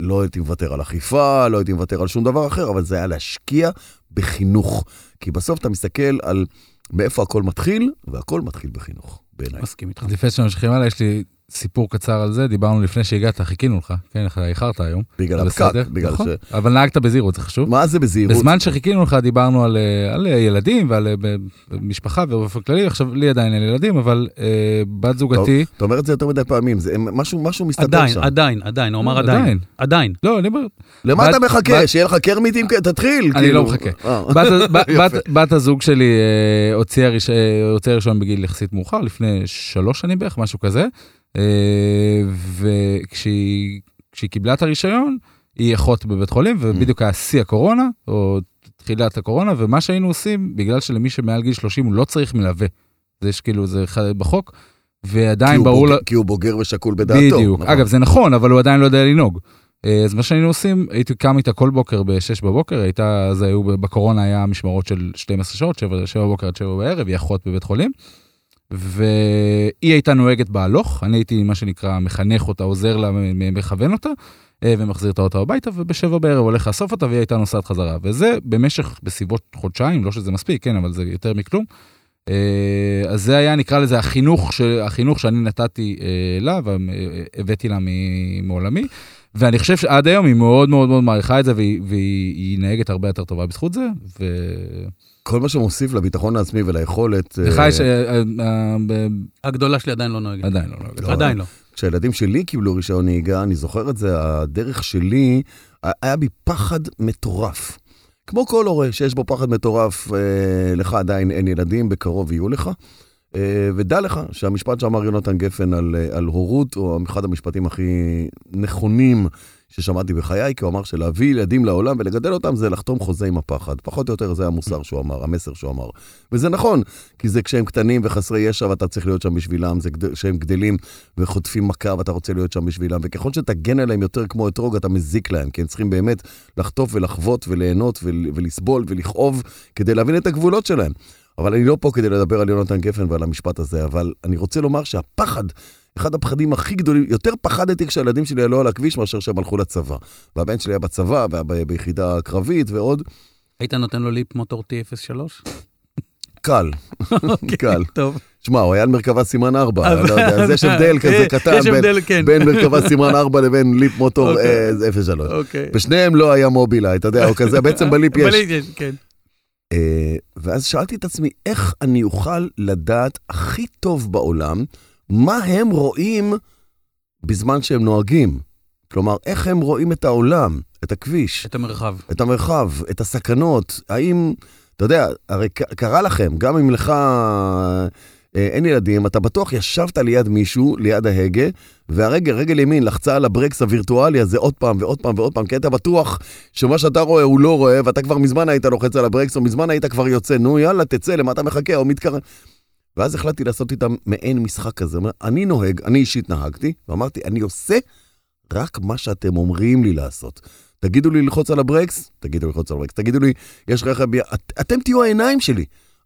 לא הייתי מוותר על אכיפה, לא הייתי מוותר על שום דבר אחר, אבל זה היה להשקיע בחינוך. כי בסוף אתה מסתכל על מאיפה הכל מתחיל, והכל מתחיל בחינוך, בעיניי. מסכים איתך. לפני שממשיכים הלאה, יש לי סיפור קצר על זה, דיברנו לפני שהגעת, חיכינו לך, כן, איחרת היום. בגלל זה הפקק, בגלל נכון. ש... אבל נהגת בזהירות, זה חשוב. מה זה בזהירות? בזמן שחיכינו לך דיברנו על, אה, על אה, ילדים ועל אה, ב- משפחה ובאופן כללי, עכשיו לי עדיין אין ילדים, אבל אה, בת זוגתי, אתה אומר את זה יותר מדי פעמים, זה משהו, משהו מסתתר עדיין, שם. עדיין, עדיין, הוא אמר עדיין. עדיין. עדיין. לא, אני אומר, למה בת- אתה מחכה? בת- שיהיה לך קרמיטים? תתחיל. אני כאילו. לא מחכה. בת, בת. בת, בת הזוג שלי אה, אה, הוציאה ראשון בגיל יחסית מאוחר, לפני שלוש שנים בערך, משהו כזה. אה, וכשהיא כשהיא קיבלה את הרישיון, היא אחות בבית חולים, ובדיוק היה שיא הקורונה, או תחילת הקורונה, ומה שהיינו עושים, בגלל שלמי שמעל גיל 30 הוא לא צריך מלווה. זה יש כאילו, זה בחוק, ועדיין ברור... לה- כי הוא בוגר ושקול בדעתו. בדיוק. נכון. אגב, זה נכון, אבל הוא עדיין לא יודע לנהוג. אה, אז מה שהיינו עושים, הייתי קם איתה כל בוקר ב-6 בבוקר, הייתה, אז היו, בקורונה היה משמרות של 12 שעות, 7, 7 בבוקר עד 7 בערב, היא אחות בבית חולים. והיא הייתה נוהגת בהלוך, אני הייתי מה שנקרא מחנך אותה, עוזר לה, מכוון אותה, אה, ומחזיר את האוטו הביתה, ובשבע בערב הולך לאסוף אותה, והיא הייתה נוסעת חזרה. וזה במשך, בסביבות חודשיים, לא שזה מספיק, כן, אבל זה יותר מכלום. אה, אז זה היה, נקרא לזה, החינוך, ש... החינוך שאני נתתי אה, לה, והבאתי לה מעולמי. ואני חושב שעד היום היא מאוד מאוד מאוד מעריכה את זה, והיא, והיא היא נהגת הרבה יותר טובה בזכות זה. ו... כל מה שמוסיף לביטחון העצמי וליכולת... לך אה, יש... אה, אה, ב- הגדולה שלי עדיין לא נוהגת. עדיין לא נוהגת. לא. עדיין לא. כשהילדים שלי קיבלו רישיון נהיגה, אני זוכר את זה, הדרך שלי, היה בי פחד מטורף. כמו כל הורה שיש בו פחד מטורף, אה, לך עדיין אין ילדים, בקרוב יהיו לך. אה, ודע לך שהמשפט שאמר יונתן גפן על, אה, על הורות, הוא אחד המשפטים הכי נכונים ששמעתי בחיי, כי הוא אמר שלהביא ילדים לעולם ולגדל אותם זה לחתום חוזה עם הפחד. פחות או יותר זה המוסר שהוא אמר, המסר שהוא אמר. וזה נכון, כי זה כשהם קטנים וחסרי ישע ואתה צריך להיות שם בשבילם, זה כשהם גדלים וחוטפים מכה ואתה רוצה להיות שם בשבילם, וככל שתגן עליהם יותר כמו אתרוג, אתה מזיק להם, כי הם צריכים באמת לחטוף ולחוות וליהנות ול, ולסבול ולכאוב כדי להבין את הגבולות שלהם. אבל אני לא פה כדי לדבר על יונתן גפן ועל המשפט הזה, אבל אני רוצה לומר שהפחד, אחד הפחדים הכי גדולים, יותר פחדתי כשהילדים שלי עלו על הכביש מאשר שהם הלכו לצבא. והבן שלי היה בצבא, והיה ביחידה קרבית ועוד. היית נותן לו ליפ מוטור T03? קל, קל. טוב. שמע, הוא היה על מרכבה סימן 4, אז- לא יודע, אז יש הבדל כזה קטן בין- כן. בין מרכבה סימן 4 לבין ליפ מוטור אוקיי. אה, 03. אוקיי. בשניהם לא היה מובילאיי, אתה יודע, או כזה, בעצם בליפ יש. בליפ יש, כן. אה, ואז שאלתי את עצמי, איך אני אוכל לדעת הכי טוב בעולם מה הם רואים בזמן שהם נוהגים? כלומר, איך הם רואים את העולם, את הכביש, את המרחב. את המרחב, את הסכנות? האם, אתה יודע, הרי קרה לכם, גם אם לך אה, אין ילדים, אתה בטוח ישבת ליד מישהו, ליד ההגה, והרגל, רגל ימין, לחצה על הברקס הווירטואלי הזה עוד פעם ועוד פעם ועוד פעם, כי אתה בטוח שמה שאתה רואה הוא לא רואה, ואתה כבר מזמן היית לוחץ על הברקס, או מזמן היית כבר יוצא, נו יאללה, תצא, למה אתה מחכה, או מתקרב. ואז החלטתי לעשות איתם מעין משחק כזה. אני נוהג, אני אישית נהגתי, ואמרתי, אני עושה רק מה שאתם אומרים לי לעשות. תגידו לי ללחוץ על הברקס, תגידו לי ללחוץ על הברקס, תגידו לי, יש רכב. את, אתם תהיו העיניים שלי.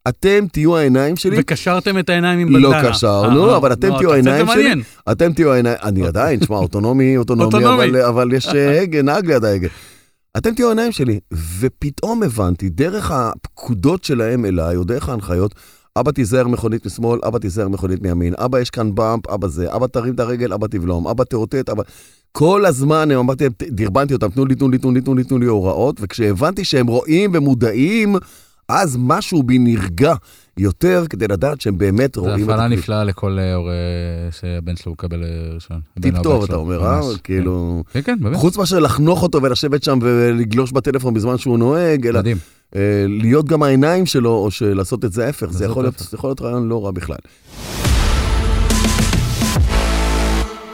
אתם תהיו העיניים שלי. וקשרתם את העיניים עם לא בנדנה. קשרנו, אה, אבל אתם לא, תהיו העיניים שלי. מעניין. אתם תהיו העיניים, אני עדיין, תשמע, אוטונומי, אוטונומי, אוטונומי. אבל, אבל יש אה, הגה, נהג ליד ההגה. אתם תהיו העיניים שלי. ופתאום הבנתי, דרך הפקודות שלהם אליי, או דרך ההנחיות, אבא תיזהר מכונית משמאל, אבא תיזהר מכונית מימין, אבא יש כאן באמפ, אבא זה, אבא תרים את הרגל, אבא תבלום, אבא תאותת, אבא... כל הזמן הם אמרתי דרבנתי אותם, תנו לי, תנו לי, תנו לי, תנו לי, תנו לי הוראות, וכשהבנתי שהם רואים ומודעים, אז משהו בי נרגע יותר כדי לדעת שהם באמת זו רואים את הפעלה הכביש. נפלאה לכל אה, הורה שהבן שלו מקבל אה, ראשון. טיפ טוב, אתה אומר, אה? כאילו... כן, כן, באמת. חוץ מאשר לחנוך אותו ולשבת שם ולגלוש בטלפון בזמן שהוא נוהג, אלא מדהים. אה, להיות גם העיניים שלו, או לעשות את זה ההפך. זה יכול להיות רעיון לא רע בכלל.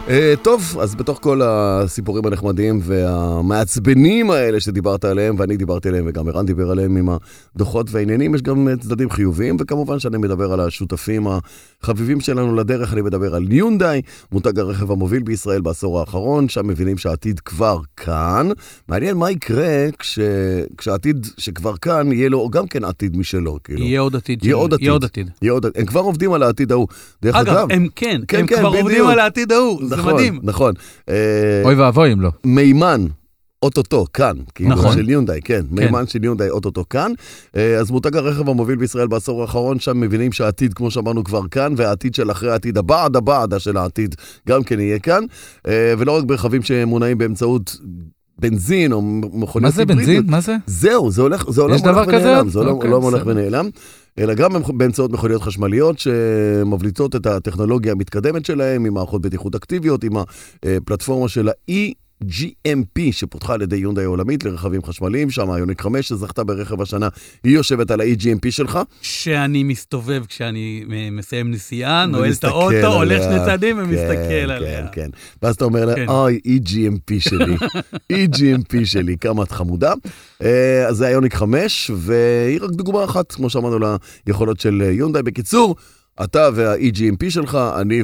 אה, טוב, אז בתוך כל הסיפורים הנחמדים והמעצבנים האלה שדיברת עליהם, ואני דיברתי עליהם וגם ערן דיבר עליהם עם הדוחות והעניינים, יש גם אה, צדדים חיוביים, וכמובן שאני מדבר על השותפים החביבים שלנו לדרך, אני מדבר על יונדאי, מותג הרכב המוביל בישראל בעשור האחרון, שם מבינים שהעתיד כבר כאן. מעניין מה יקרה כש... כשהעתיד שכבר כאן, יהיה לו גם כן עתיד משלו, כאילו. יהיה עוד עתיד. יהיה עוד עתיד. יהיה עוד עתיד. יהיה עוד... הם כבר עובדים על העתיד ההוא. דרך אגב, אגב, הם כן, כן, הם כן, כבר בדיוק. עובדים על העתיד ההוא, זה נכון, מדהים. נכון. אה, אוי ואבוי אם לא. מימן. אוטוטו, כאן, כאילו, נכון. של יונדאי, כן, מימן של יונדאי אוטוטו כאן. אה, אז מותג הרכב המוביל בישראל בעשור האחרון, שם מבינים שהעתיד, כמו שאמרנו, כבר כאן, והעתיד של אחרי העתיד, הבעד הבעדה של העתיד, גם כן יהיה כאן. אה, ולא רק ברכבים שמונעים באמצעות בנזין או מכוניות מה זה. בנזין? מה זה? זהו, זה הולך, זה עולם יש דבר הולך כזה ונעלם? זה עולם אוקיי, עולם הולך בסדר. ונעלם, אלא גם באמצעות מכוניות חשמליות שמבליטות את הטכנולוגיה המתקדמת שלהם, עם מערכות בטיחות אקטיביות, עם הפלטפורמה של ה-EGMP שפותחה על ידי יונדאי העולמית לרכבים חשמליים, שם היוניק 5 שזכתה ברכב השנה, היא יושבת על ה-EGMP שלך. שאני מסתובב כשאני אה, מסיים נסיעה, נועל את האוטו, הולך עליה. שני צעדים כן, ומסתכל עליה. כן, כן. ואז אתה אומר לה, כן. אוי, EGMP שלי, EGMP שלי, כמה את חמודה. אה, אז זה היוניק 5, והיא רק דוגמה אחת, כמו שאמרנו, ליכולות של יונדאי. בקיצור, אתה וה-EGMP שלך, אני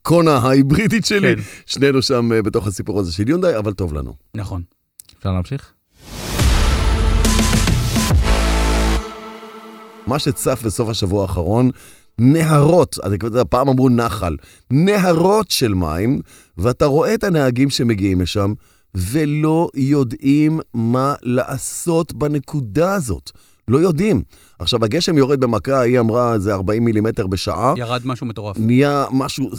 והקונה ההיברידית שלי, כן. שנינו שם אה, בתוך הסיפור הזה של יונדאי, אבל טוב לנו. נכון. אפשר להמשיך? מה שצף בסוף השבוע האחרון, נהרות, פעם אמרו נחל, נהרות של מים, ואתה רואה את הנהגים שמגיעים לשם, ולא יודעים מה לעשות בנקודה הזאת. לא יודעים. עכשיו, הגשם יורד במכה, היא אמרה, זה 40 מילימטר בשעה, ירד משהו מטורף. נהיה משהו...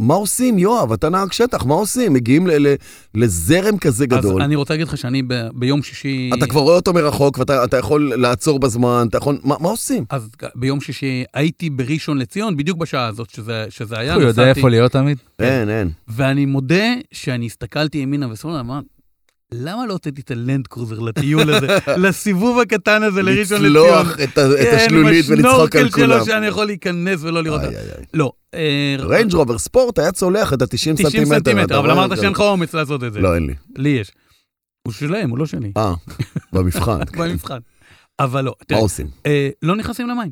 מה עושים, יואב? אתה נהג שטח, מה עושים? מגיעים ל- ל- לזרם כזה אז גדול. אני רוצה להגיד לך שאני ב- ביום שישי... אתה כבר רואה אותו מרחוק, ואתה אתה יכול לעצור בזמן, אתה יכול... מה, מה עושים? אז ביום שישי הייתי בראשון לציון, בדיוק בשעה הזאת שזה, שזה היה. הוא יודע איפה להיות תמיד? אין, אין. ואני מודה שאני הסתכלתי ימינה ושמאלה, אמרתי, למה לא הוצאתי את הלנד קרוזר לטיול הזה, לסיבוב הקטן הזה לראשון לציון? לצלוח את ה- את כן, השלולית ולצחוק על עם כולם. השנורקל שלו שאני יכול להיכנס ולא לראות. איי, איי, איי. לא. אה, ריינג' רובר ספורט היה צולח את ה-90 סנטימטר. 90 אתה סנטימטר, אבל? אמרת שאין לך אומץ לעשות את זה. לא, אין לי. לי יש. הוא שלהם, הוא לא שלי. אה, במבחן. במבחן. אבל לא. מה עושים? אה, לא נכנסים למים.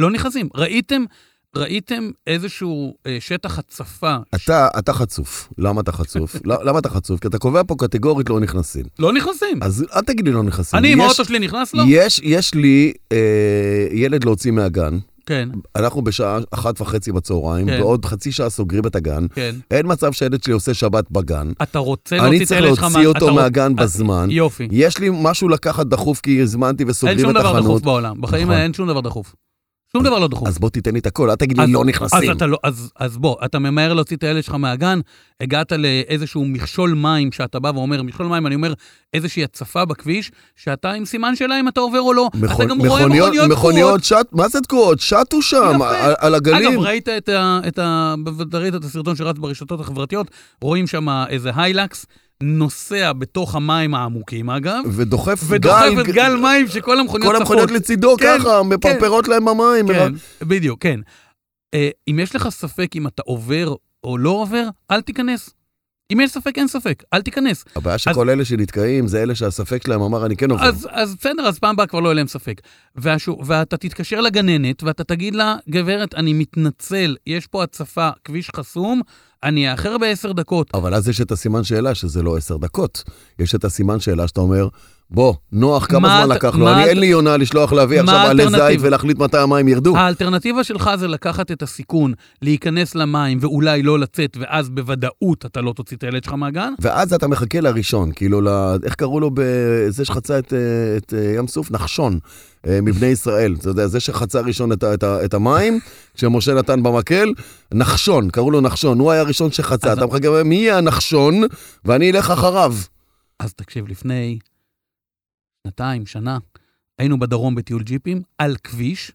לא נכנסים. ראיתם, ראיתם איזשהו אה, שטח הצפה. אתה, אתה חצוף. למה אתה חצוף? לא- למה אתה חצוף? כי אתה קובע פה קטגורית לא נכנסים. לא נכנסים. אז אל תגיד לי לא נכנסים. אני עם האוטו שלי נכנס לו? יש, יש לי אה, ילד להוציא מהגן, כן, אנחנו בשעה אחת וחצי בצהריים, כן. ועוד חצי שעה סוגרים את הגן. כן. אין מצב שהילד שלי עושה שבת בגן. אתה רוצה להוציא אני את צריך הילד שלך מה... להוציא אתה אותו רוצ- מהגן אה, בזמן. יופי. יש לי משהו לקחת דחוף כי הזמנתי אין וסוגרים שום את דבר דחוף החנות. בעולם. בחיים נכון. אין שום דבר דחוף. שום דבר לא דחוף. אז בוא תיתן לי את הכל, אל תגיד לי לא נכנסים. אז, אתה לא, אז, אז בוא, אתה ממהר להוציא את הילד שלך מהגן, הגעת לאיזשהו מכשול מים שאתה בא ואומר, מכשול מים, אני אומר, איזושהי הצפה בכביש, שאתה עם סימן שאלה אם אתה עובר או לא. אתה מכון- גם רואה מכוניות, מכוניות תקועות. מכוניות שט, מה זה תקועות? שטו שם. על, על הגלים. אגב, ראית את, ה, את, ה, אתה ראית את הסרטון שרץ ברשתות החברתיות, רואים שם איזה היילקס, נוסע בתוך המים העמוקים, אגב, ודוחף ודוחף גל, את גל מים שכל המכוניות כל המכוניות צפות. לצידו כן, ככה, מפרפרות להם במים. כן, בדיוק, כן. אה, אם יש לך ספק אם אתה עובר או לא עובר, אל תיכנס. אם יש ספק, אין ספק, אל תיכנס. הבעיה שכל אלה שנתקעים זה אלה שהספק שלהם אמר אני כן עובר. אז, אז בסדר, אז פעם הבאה כבר לא יהיה להם ספק. והשו, ואתה תתקשר לגננת ואתה תגיד לה, גברת, אני מתנצל, יש פה הצפה, כביש חסום, אני אאחר בעשר דקות. אבל אז יש את הסימן שאלה שזה לא עשר דקות. יש את הסימן שאלה שאתה אומר, בוא, נוח, כמה מה זמן הת- לקח לו? אני הת- אין לי יונה לשלוח להביא עכשיו עלי זית? ולהחליט מתי המים ירדו. האלטרנטיבה שלך זה לקחת את הסיכון, להיכנס למים ואולי לא לצאת, ואז בוודאות אתה לא תוציא את הילד שלך מהגן. ואז אתה מחכה לראשון, כאילו, ל... איך קראו לו בזה שחצה את, אה, את אה, ים סוף? נחשון, אה, מבני ישראל. אתה יודע, זה שחצה ראשון את, את, את המים, כשמשה נתן במקל, נחשון, קראו לו נחשון, הוא היה הראשון שחצה. אתה מחכה, מי יהיה הנחשון? ואני אלך אחריו. אז תקשיב, לפני שנתיים, שנה, היינו בדרום בטיול ג'יפים, על כביש,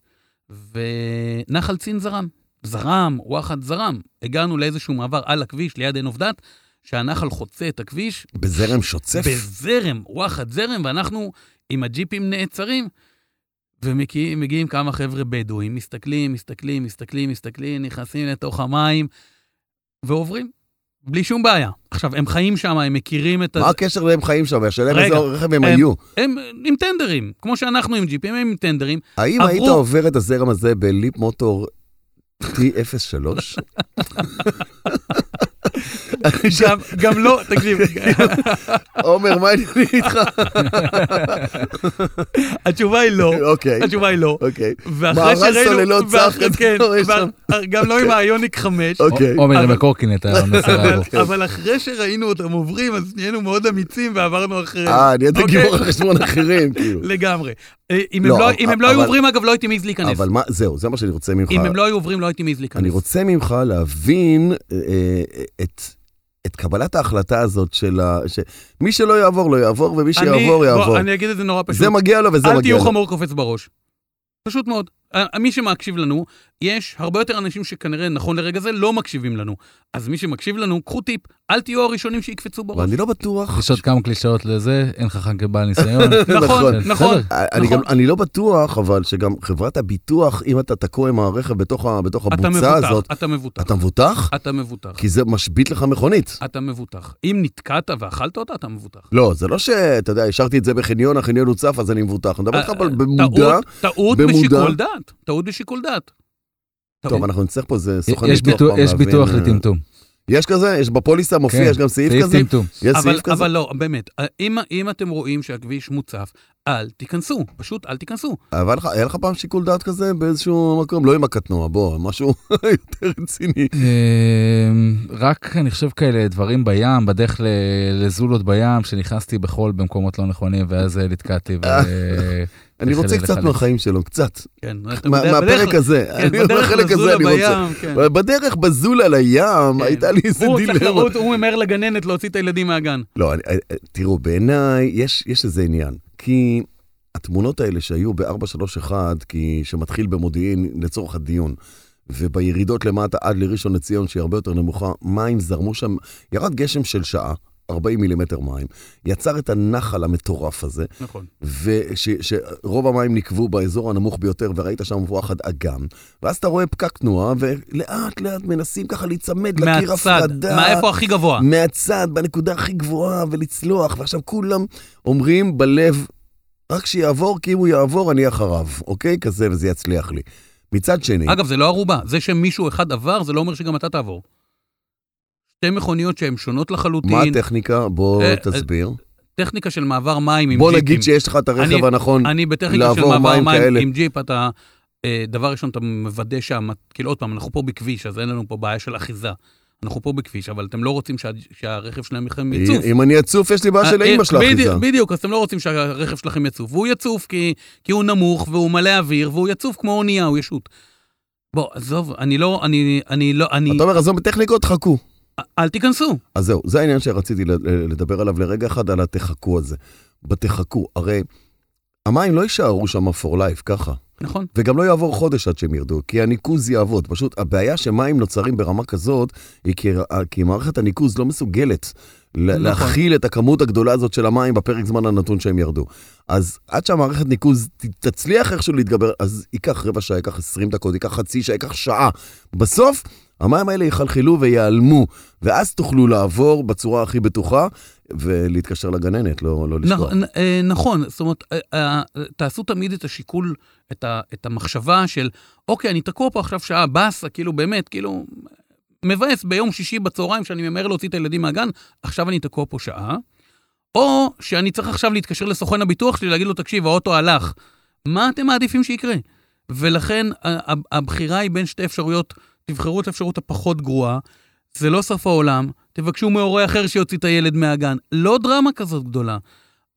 ונחל צין זרם. זרם, וואחד זרם. הגענו לאיזשהו מעבר על הכביש, ליד עין עובדת, שהנחל חוצה את הכביש, בזרם שוצף. בזרם, וואחד זרם, ואנחנו עם הג'יפים נעצרים, ומגיעים כמה חבר'ה בדואים, מסתכלים, מסתכלים, מסתכלים, מסתכלים, נכנסים לתוך המים, ועוברים, בלי שום בעיה. עכשיו, הם חיים שם, הם מכירים את... מה הז- הקשר להם חיים שם? השאלה איזה רכב הם הם- היו. הם עם טנדרים, כמו שאנחנו עם ג'יפים, הם עם טנדרים. האם עברו- היית עובר את הזרם הזה בליפ מוטור T03? גם, גם לא, תקשיב, עומר, מה העניינים איתך? התשובה היא לא, אוקיי, התשובה היא לא. אוקיי. ואחרי שראינו, סוללות צח ואחרי- כזה, כן, שם. וה- גם לא עם האיוניק 5, אוקיי. עומר עם הקורקינט היה מנסה אבל- אחרי שראינו אותם עוברים, אז נהיינו מאוד אמיצים ועברנו אחריהם. אה, נהיית אוקיי. גיבור על חשבון אחרים, כאילו. לגמרי. אה, אם לא, הם לא- אם הם לא היו עוברים, אגב, לא הייתי מעז להיכנס. אבל מה, זהו, זה מה שאני רוצה ממך. אם הם לא היו עוברים, לא הייתי מעז להיכנס. אני רוצה ממך להבין אה, אה, את... את קבלת ההחלטה הזאת של ה... שמי שלא יעבור לא יעבור, ומי אני- שיעבור בוא, יעבור. אני אגיד את זה נורא פשוט. זה מגיע לו וזה אל מגיע תהיו לו. חמור קופץ בראש. פשוט מאוד. אה, מי שמקשיב לנו, יש הרבה יותר אנשים שכנראה נכון לרגע זה לא מקשיבים לנו. אז מי שמקשיב לנו, קחו טיפ, אל תהיו הראשונים שיקפצו בראש. ואני לא בטוח... יש עוד כמה קלישאות לזה, אין חכם כבעל ניסיון. נכון, נכון. נכון. אני, נכון. אני לא בטוח, אבל שגם חברת הביטוח, אם אתה תקוע עם הרכב בתוך, הבוצה הזאת, אתה מבוטח. אתה מבוטח? אתה מבוטח. כי זה משבית לך מכונית. אתה מבוטח. אם נתקעת ואכלת אותה, אתה מבוטח. לא, זה לא שאתה יודע, השארתי את זה בחניון, החניון הוצף, אז אני מבוטח. אני מדבר איתך אה, אה, במודע. טעות-. בשיקול דעת. טעות בשיקול דעת. טוב. אנחנו נצטרך פה איזה סוכן יש ביטוח יש ביטוח אה, לטמטום. יש כזה? יש בפוליסה מופיע, כן, יש גם סעיף סעיף כזה? טמטום. יש אבל, סעיף כזה? אבל לא, באמת, אם, אם אתם רואים שהכביש מוצף, אל תיכנסו, פשוט אל תיכנסו. אבל היה לך פעם שיקול דעת כזה באיזשהו מקום? לא עם הקטנוע, בוא, משהו יותר רציני. אמ, רק, אני חושב, כאלה דברים בים, בדרך ל- לזולות בים, שנכנסתי בחול במקומות לא נכונים, ואז אה, נתקעתי. אני רוצה קצת. מהחיים שלו, קצת. כן, מהפרק הזה. כן, בחלק הזה אני רוצה. כן. בדרך בזולה לים, כן. הייתה לי איזה דילמה. הוא ממהר לגננת להוציא את הילדים מהגן. לא, אני- אה, תראו, בעיניי יש, יש איזה עניין. כי התמונות האלה שהיו ב-431, כי שמתחיל במודיעין לצורך הדיון, ובירידות למטה עד לראשון לציון, שהיא הרבה יותר נמוכה, מים זרמו שם, ירד גשם של שעה, 40 מילימטר מים, יצר את הנחל המטורף הזה, נכון. ושרוב המים נקבו באזור הנמוך ביותר, וראית שם וואחד אגם, ואז אתה רואה פקק תנועה, ולאט לאט מנסים ככה להיצמד לקיר מהצד, הפרדה. מאיפה הכי גבוה? מהצד, בנקודה הכי גבוהה, ולצלוח, ועכשיו כולם אומרים בלב, רק שיעבור, כי אם הוא יעבור, אני אחריו, אוקיי? כזה, וזה יצליח לי. מצד שני, אגב, זה לא ערובה. זה שמישהו אחד עבר, זה לא אומר שגם אתה תעבור. שתי מכוניות שהן שונות לחלוטין. מה הטכניקה? בוא אה, תסביר. טכניקה של מעבר מים עם בוא ג'יפים. נגיד שיש לך את הרכב הנכון. אני בטכניקה של מעבר מים. עם ג'יפ, אתה... אה, דבר ראשון, אתה מוודא שה... כאילו, עוד פעם, אנחנו פה בכביש, אז אין לנו פה בעיה של אחיזה. אנחנו פה בכביש, אבל אתם לא רוצים שה... שהרכב שלהם יצוף. אם אני אצוף, יש לי בעיה של אה, אימא של בדיוק. בדיוק, אז אתם לא רוצים שהרכב שלכם יצוף. והוא יצוף כי, כי הוא נמוך והוא מלא אוויר, והוא יצוף כמו אונייה, הוא ישוט. בוא, עזוב, אני לא, אני, אני לא, אני... אתה אומר, עזוב בטכניקות, חכו. אל תיכנסו. אז זהו, זה העניין שרציתי לדבר עליו לרגע אחד, על התחכו הזה. בתחכו, הרי המים לא יישארו שם for life, ככה. נכון. וגם לא יעבור חודש עד שהם ירדו, כי הניקוז יעבוד. פשוט הבעיה שמים נוצרים ברמה כזאת, היא כי, כי מערכת הניקוז לא מסוגלת נכון. להכיל את הכמות הגדולה הזאת של המים בפרק זמן הנתון שהם ירדו. אז עד שהמערכת ניקוז תצליח איכשהו להתגבר, אז ייקח רבע שעה, ייקח 20 דקות, ייקח חצי שעה, ייקח שעה. בסוף, המים האלה יחלחלו ויעלמו, ואז תוכלו לעבור בצורה הכי בטוחה ולהתקשר לגננת, לא, לא לשכוח. נכון, אה, נכון, זאת אומרת, אה, אה, תעשו תמיד את השיקול, את, ה, את המחשבה של, אוקיי, אני תקוע פה עכשיו שעה, באסה, כאילו, באמת, כאילו, מבאס ביום שישי בצהריים שאני ממהר להוציא את הילדים מהגן, עכשיו אני תקוע פה שעה, או שאני צריך עכשיו להתקשר לסוכן הביטוח שלי, להגיד לו, תקשיב, האוטו הלך. מה אתם מעדיפים שיקרה? ולכן הבחירה היא בין שתי אפשרויות, תבחרו את האפשרות הפחות גרועה, זה לא סוף העולם, תבקשו מהורה אחר שיוציא את הילד מהגן. לא דרמה כזאת גדולה,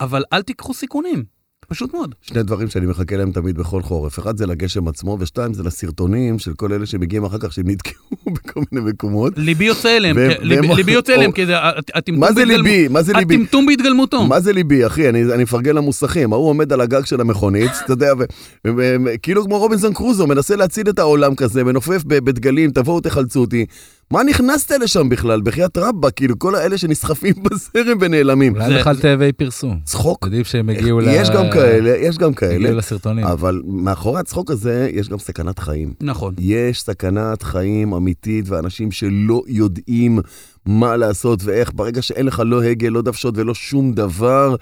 אבל אל תיקחו סיכונים, פשוט מאוד. שני דברים שאני מחכה להם תמיד בכל חורף. אחד זה לגשם עצמו, ושתיים זה לסרטונים של כל אלה שמגיעים אחר כך, שהם נתקעו בכל מיני מקומות. ליבי יוצא אליהם, ליבי- יוצא אליהם, כי זה הט- הטמטום מה זה ליבי? מה זה ליבי? הטמטום בהתגלמותו. מה זה ליבי, אחי? אני, מפרגן למוסכים. ההוא עומד על הגג של המכונית, אתה יודע, וכאילו כמו רובינזון קרוזו, מנסה להציל את העולם כזה, מנופף בדגלים, תבואו תחלצו אותי. מה נכנסת לשם בכלל? בחייאת רבא, כאילו, כל האלה שנסחפים בזרם ונעלמים. אולי בכלל תאבי פרסום. צחוק? עדיף שהם הגיעו ל... יש גם כאלה, יש גם כאלה, הגיעו לסרטונים. אבל מאחורי הצחוק הזה יש גם סכנת חיים. נכון. יש סכנת חיים אמיתית, ואנשים שלא יודעים מה לעשות ואיך, ברגע שאין לך לא הגה, לא דוושות ולא שום דבר,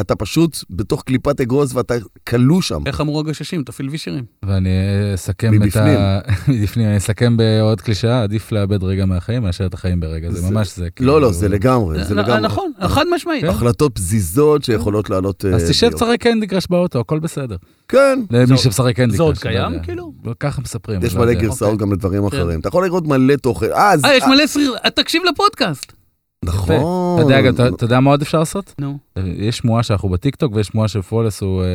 אתה פשוט בתוך קליפת אגוז ואתה כלוא שם. איך אמרו הגששים? תפעיל וישרים. ואני אסכם את. ה... מבפנים. אני אסכם בעוד קלישאה, עדיף לאבד רגע מהחיים מאשר את החיים ברגע. זה זה- ממש זה. לא, לא, כאילו- זה לגמרי, זה אה, לגמרי. נכון, חד משמעית. כן. החלטות פזיזות שיכולות לעלות... אה, אז תשב. תשחק קנדי קראש באוטו, הכל בסדר. כן. למי שמשחק קנדי זה עוד קראש, לא קיים. כאילו? ככה מספרים. יש לא מלא. גרסאות אוקיי. גם לדברים כן. אחרים. אתה יכול לראות מלא תוכן. אה, אה, יש אה, מלא סריר, תקשיב לפודקאסט. נכון. אתה יודע, אתה- אתה יודע מה עוד אפשר לעשות? נו. יש שמועה שאנחנו בטיקטוק, ויש שמועה שפולס הוא אה,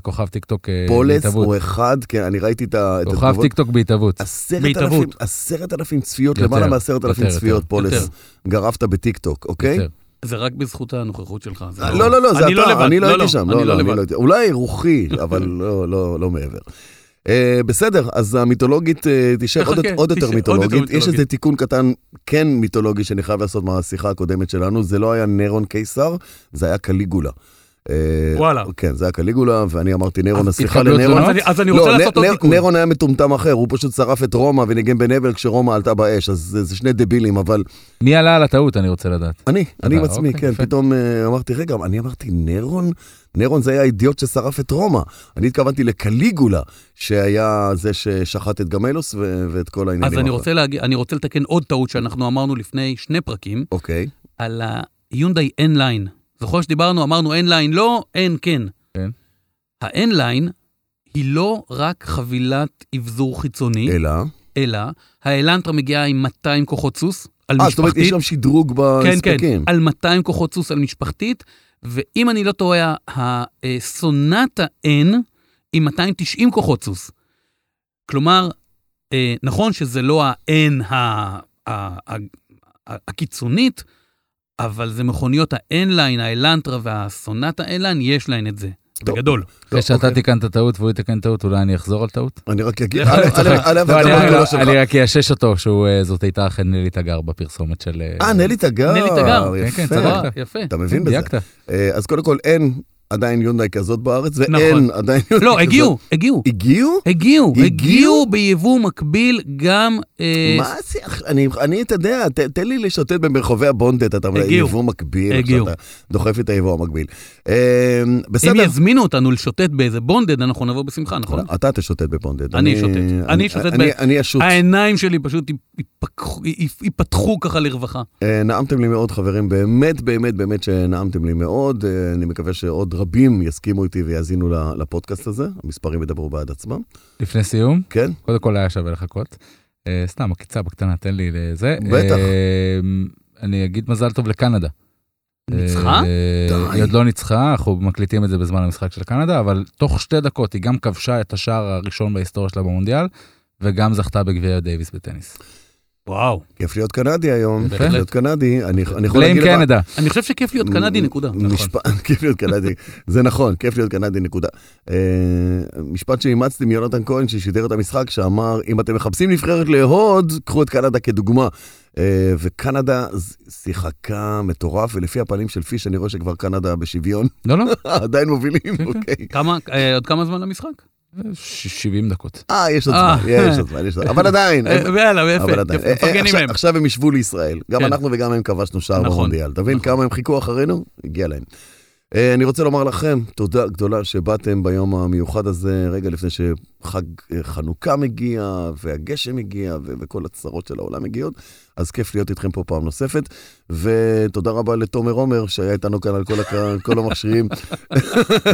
כוכב טיקטוק אה, פולס בהתהוות. הוא אחד, כן, אני ראיתי את ה- את כוכב התגובות. טיקטוק בהתהוות. עשרת בהתהוות. אלפים, עשרת אלפים צפיות, למעלה מעשרת אלפים צפיות, יותר, פולס. יותר. גרפת בטיקטוק, אוקיי? יותר. זה רק בזכות הנוכחות שלך. זה לא, לא, לא, זה לא אתה, אני לא לא, הייתי לא, שם, אני לא, לא לא, לבד. לא הייתי, אולי רוחי, אבל לא, לא, לא מעבר. אה, בסדר, אז המיתולוגית אה, תישאר עוד תחכה, עוד יותר תישאר, עוד יותר מיתולוגית. יש מיתולוגית. איזה תיקון קטן, כן מיתולוגי, שאני חייב לעשות מהשיחה הקודמת שלנו, זה לא היה נירון קיסר, זה היה קליגולה. אה, וואלה. כן, זה היה קליגולה, ואני אמרתי נירון, אז סליחה. תלונות? אז אני- אז אני לא, רוצה נ- לעשות עוד תיקון. נירון היה מטומטם אחר, הוא פשוט שרף את רומא וניגן בנבל כשרומא עלתה באש, אז זה זה שני דבילים, אבל מי עלה על הטעות, אני רוצה לדעת. אני, אני עם עצמי, אוקיי, כן, יפה. פתאום אמרתי, רגע, אני אמרתי, נירון? נירון זה היה האידיוט ששרף את רומא. אני התכוונתי לקליגולה, שהיה זה ששחט את גמלוס ו- ואת כל העניינים. אז אני. רוצה להגיד, אני רוצה לתקן עוד טעות שאנחנו אמרנו לפני שני פרקים, אוקיי, על היונדאי N-Line. זוכר שדיברנו, אמרנו N-Line לא, N כן. כן. ה-N-Line היא לא רק חבילת אבזור חיצוני, אלא... אלא האלנטרה מגיעה עם 200 כוחות סוס על אה, זאת אומרת, יש משפחתית. גם שדרוג כן, כן, בהספקים. על 200 כוחות סוס על משפחתית, ואם אני לא טועה, הסונטה N עם 290 כוחות סוס. כלומר, אה, נכון שזה לא ה-N הקיצונית, אבל זה מכוניות ה-N-Line, האלנטרה והסונטה N-Line, יש להן את זה. בגדול. אחרי שאתה אוקיי. תיקנת טעות והוא יתקן טעות, אולי אני אחזור על טעות? אני רק אגיד, לא, אני- לא רק אאשש אותו, שהוא, אה, הייתה אכן נלי תגר בפרסומת של... אה, נלי תגר. נלי תגר. כן, כן, יפה. אתה מבין בזה. אה, אז קודם כל, אין עדיין יונדאי כזאת בארץ, ואין נכון. עדיין יונדאי לא, כזאת. הגיעו, הגיעו. הגיעו? הגיעו, הגיעו? הגיעו ביבוא מקביל גם... אה, מה זה? אני, אני, אתה יודע, ת- תן לי לשוטט במרחבי הבונדד, אתה אומר. יבוא מקביל, הגיעו. עכשיו אתה דוחף את היבוא המקביל. אה, אם בסדר, יזמינו אותנו לשוטט באיזה בונדד, אנחנו נבוא בשמחה, נכון? אתה תשוטט בבונדד. אני שוטט. אני שוטט ב- אני- אני אשוט. העיניים שלי פשוט ייפתחו ככה לרווחה. אה, נעמתם לי מאוד, חברים, באמת, באמת, באמת שנעמתם לי מאוד. אה, אני מקווה שעוד רבים יסכימו איתי ויאזינו לפודקאסט הזה, המספרים ידברו בעד עצמם. לפני סיום, כן? קודם כל היה שווה לחכות. אה, סתם, עקיצה בקטנה, תן לי לזה. בטח. אה, אני אגיד מזל טוב לקנדה. ניצחה? די. היא עוד לא ניצחה, אנחנו מקליטים את זה בזמן המשחק של קנדה, אבל תוך שתי דקות היא גם כבשה את השער הראשון בהיסטוריה שלה במונדיאל, וגם זכתה בגביע דייוויס בטניס. וואו. כיף להיות קנדי היום. כיף להיות קנדי. אני יכול בליים להגיד לך... קנדה. אני חושב שכיף להיות קנדי, נקודה. משפט, כיף להיות קנדי, זה נכון, כיף להיות קנדי, נקודה. אה, משפט שאימצתי מיונתן כהן ששידר את המשחק, שאמר, אם אתם מחפשים נבחרת לאהוד, קחו את קנדה כדוגמה. אה, וקנדה שיחקה מטורף, ולפי הפנים של פיש אני רואה שכבר קנדה בשוויון, לא, לא, עדיין מובילים, כן. אוקיי. כמה, אה, עוד כמה זמן למשחק? ש- 70 דקות. אה, יש עוד אה. זמן, יש עוד זמן, יש עוד זמן, אבל עדיין. אה, יאללה, אבל יפה, אה, מפרגנים עכשיו- להם. עכשיו הם ישבו לישראל. גם כן. אנחנו וגם הם כבשנו שער נכון, במונדיאל. תבין נכון. כמה הם חיכו אחרינו? הגיע להם. אה, אני רוצה לומר לכם, תודה גדולה שבאתם ביום המיוחד הזה, רגע לפני שחג אה, חנוכה מגיע, והגשם מגיע, וכל הצרות של העולם מגיעות. אז כיף להיות איתכם פה פעם נוספת. ותודה רבה לתומר עומר, שהיה איתנו כאן על כל הק- כל המכשירים.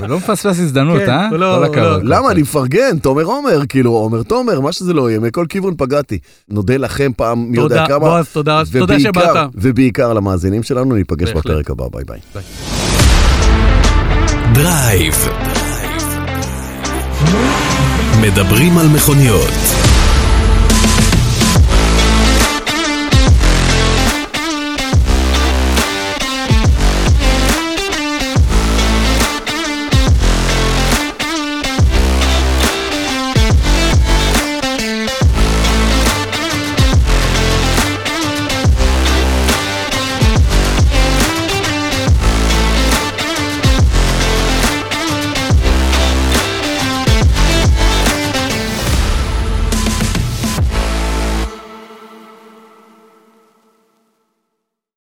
לא מפספס הזדמנות, כן, אה? הוא לא- הוא הכבוד. למה? אני מפרגן, תומר עומר, כאילו, עומר תומר, מה שזה לא יהיה, מכל כיוון פגעתי. נודה לכם פעם, מי יודע תודה, כמה. בועז, תודה, תודה ובעיקר- שבאת. ובעיקר למאזינים שלנו, ניפגש בהחלט. בפרק הבא, ביי ביי. דרייב. מדברים על מכוניות.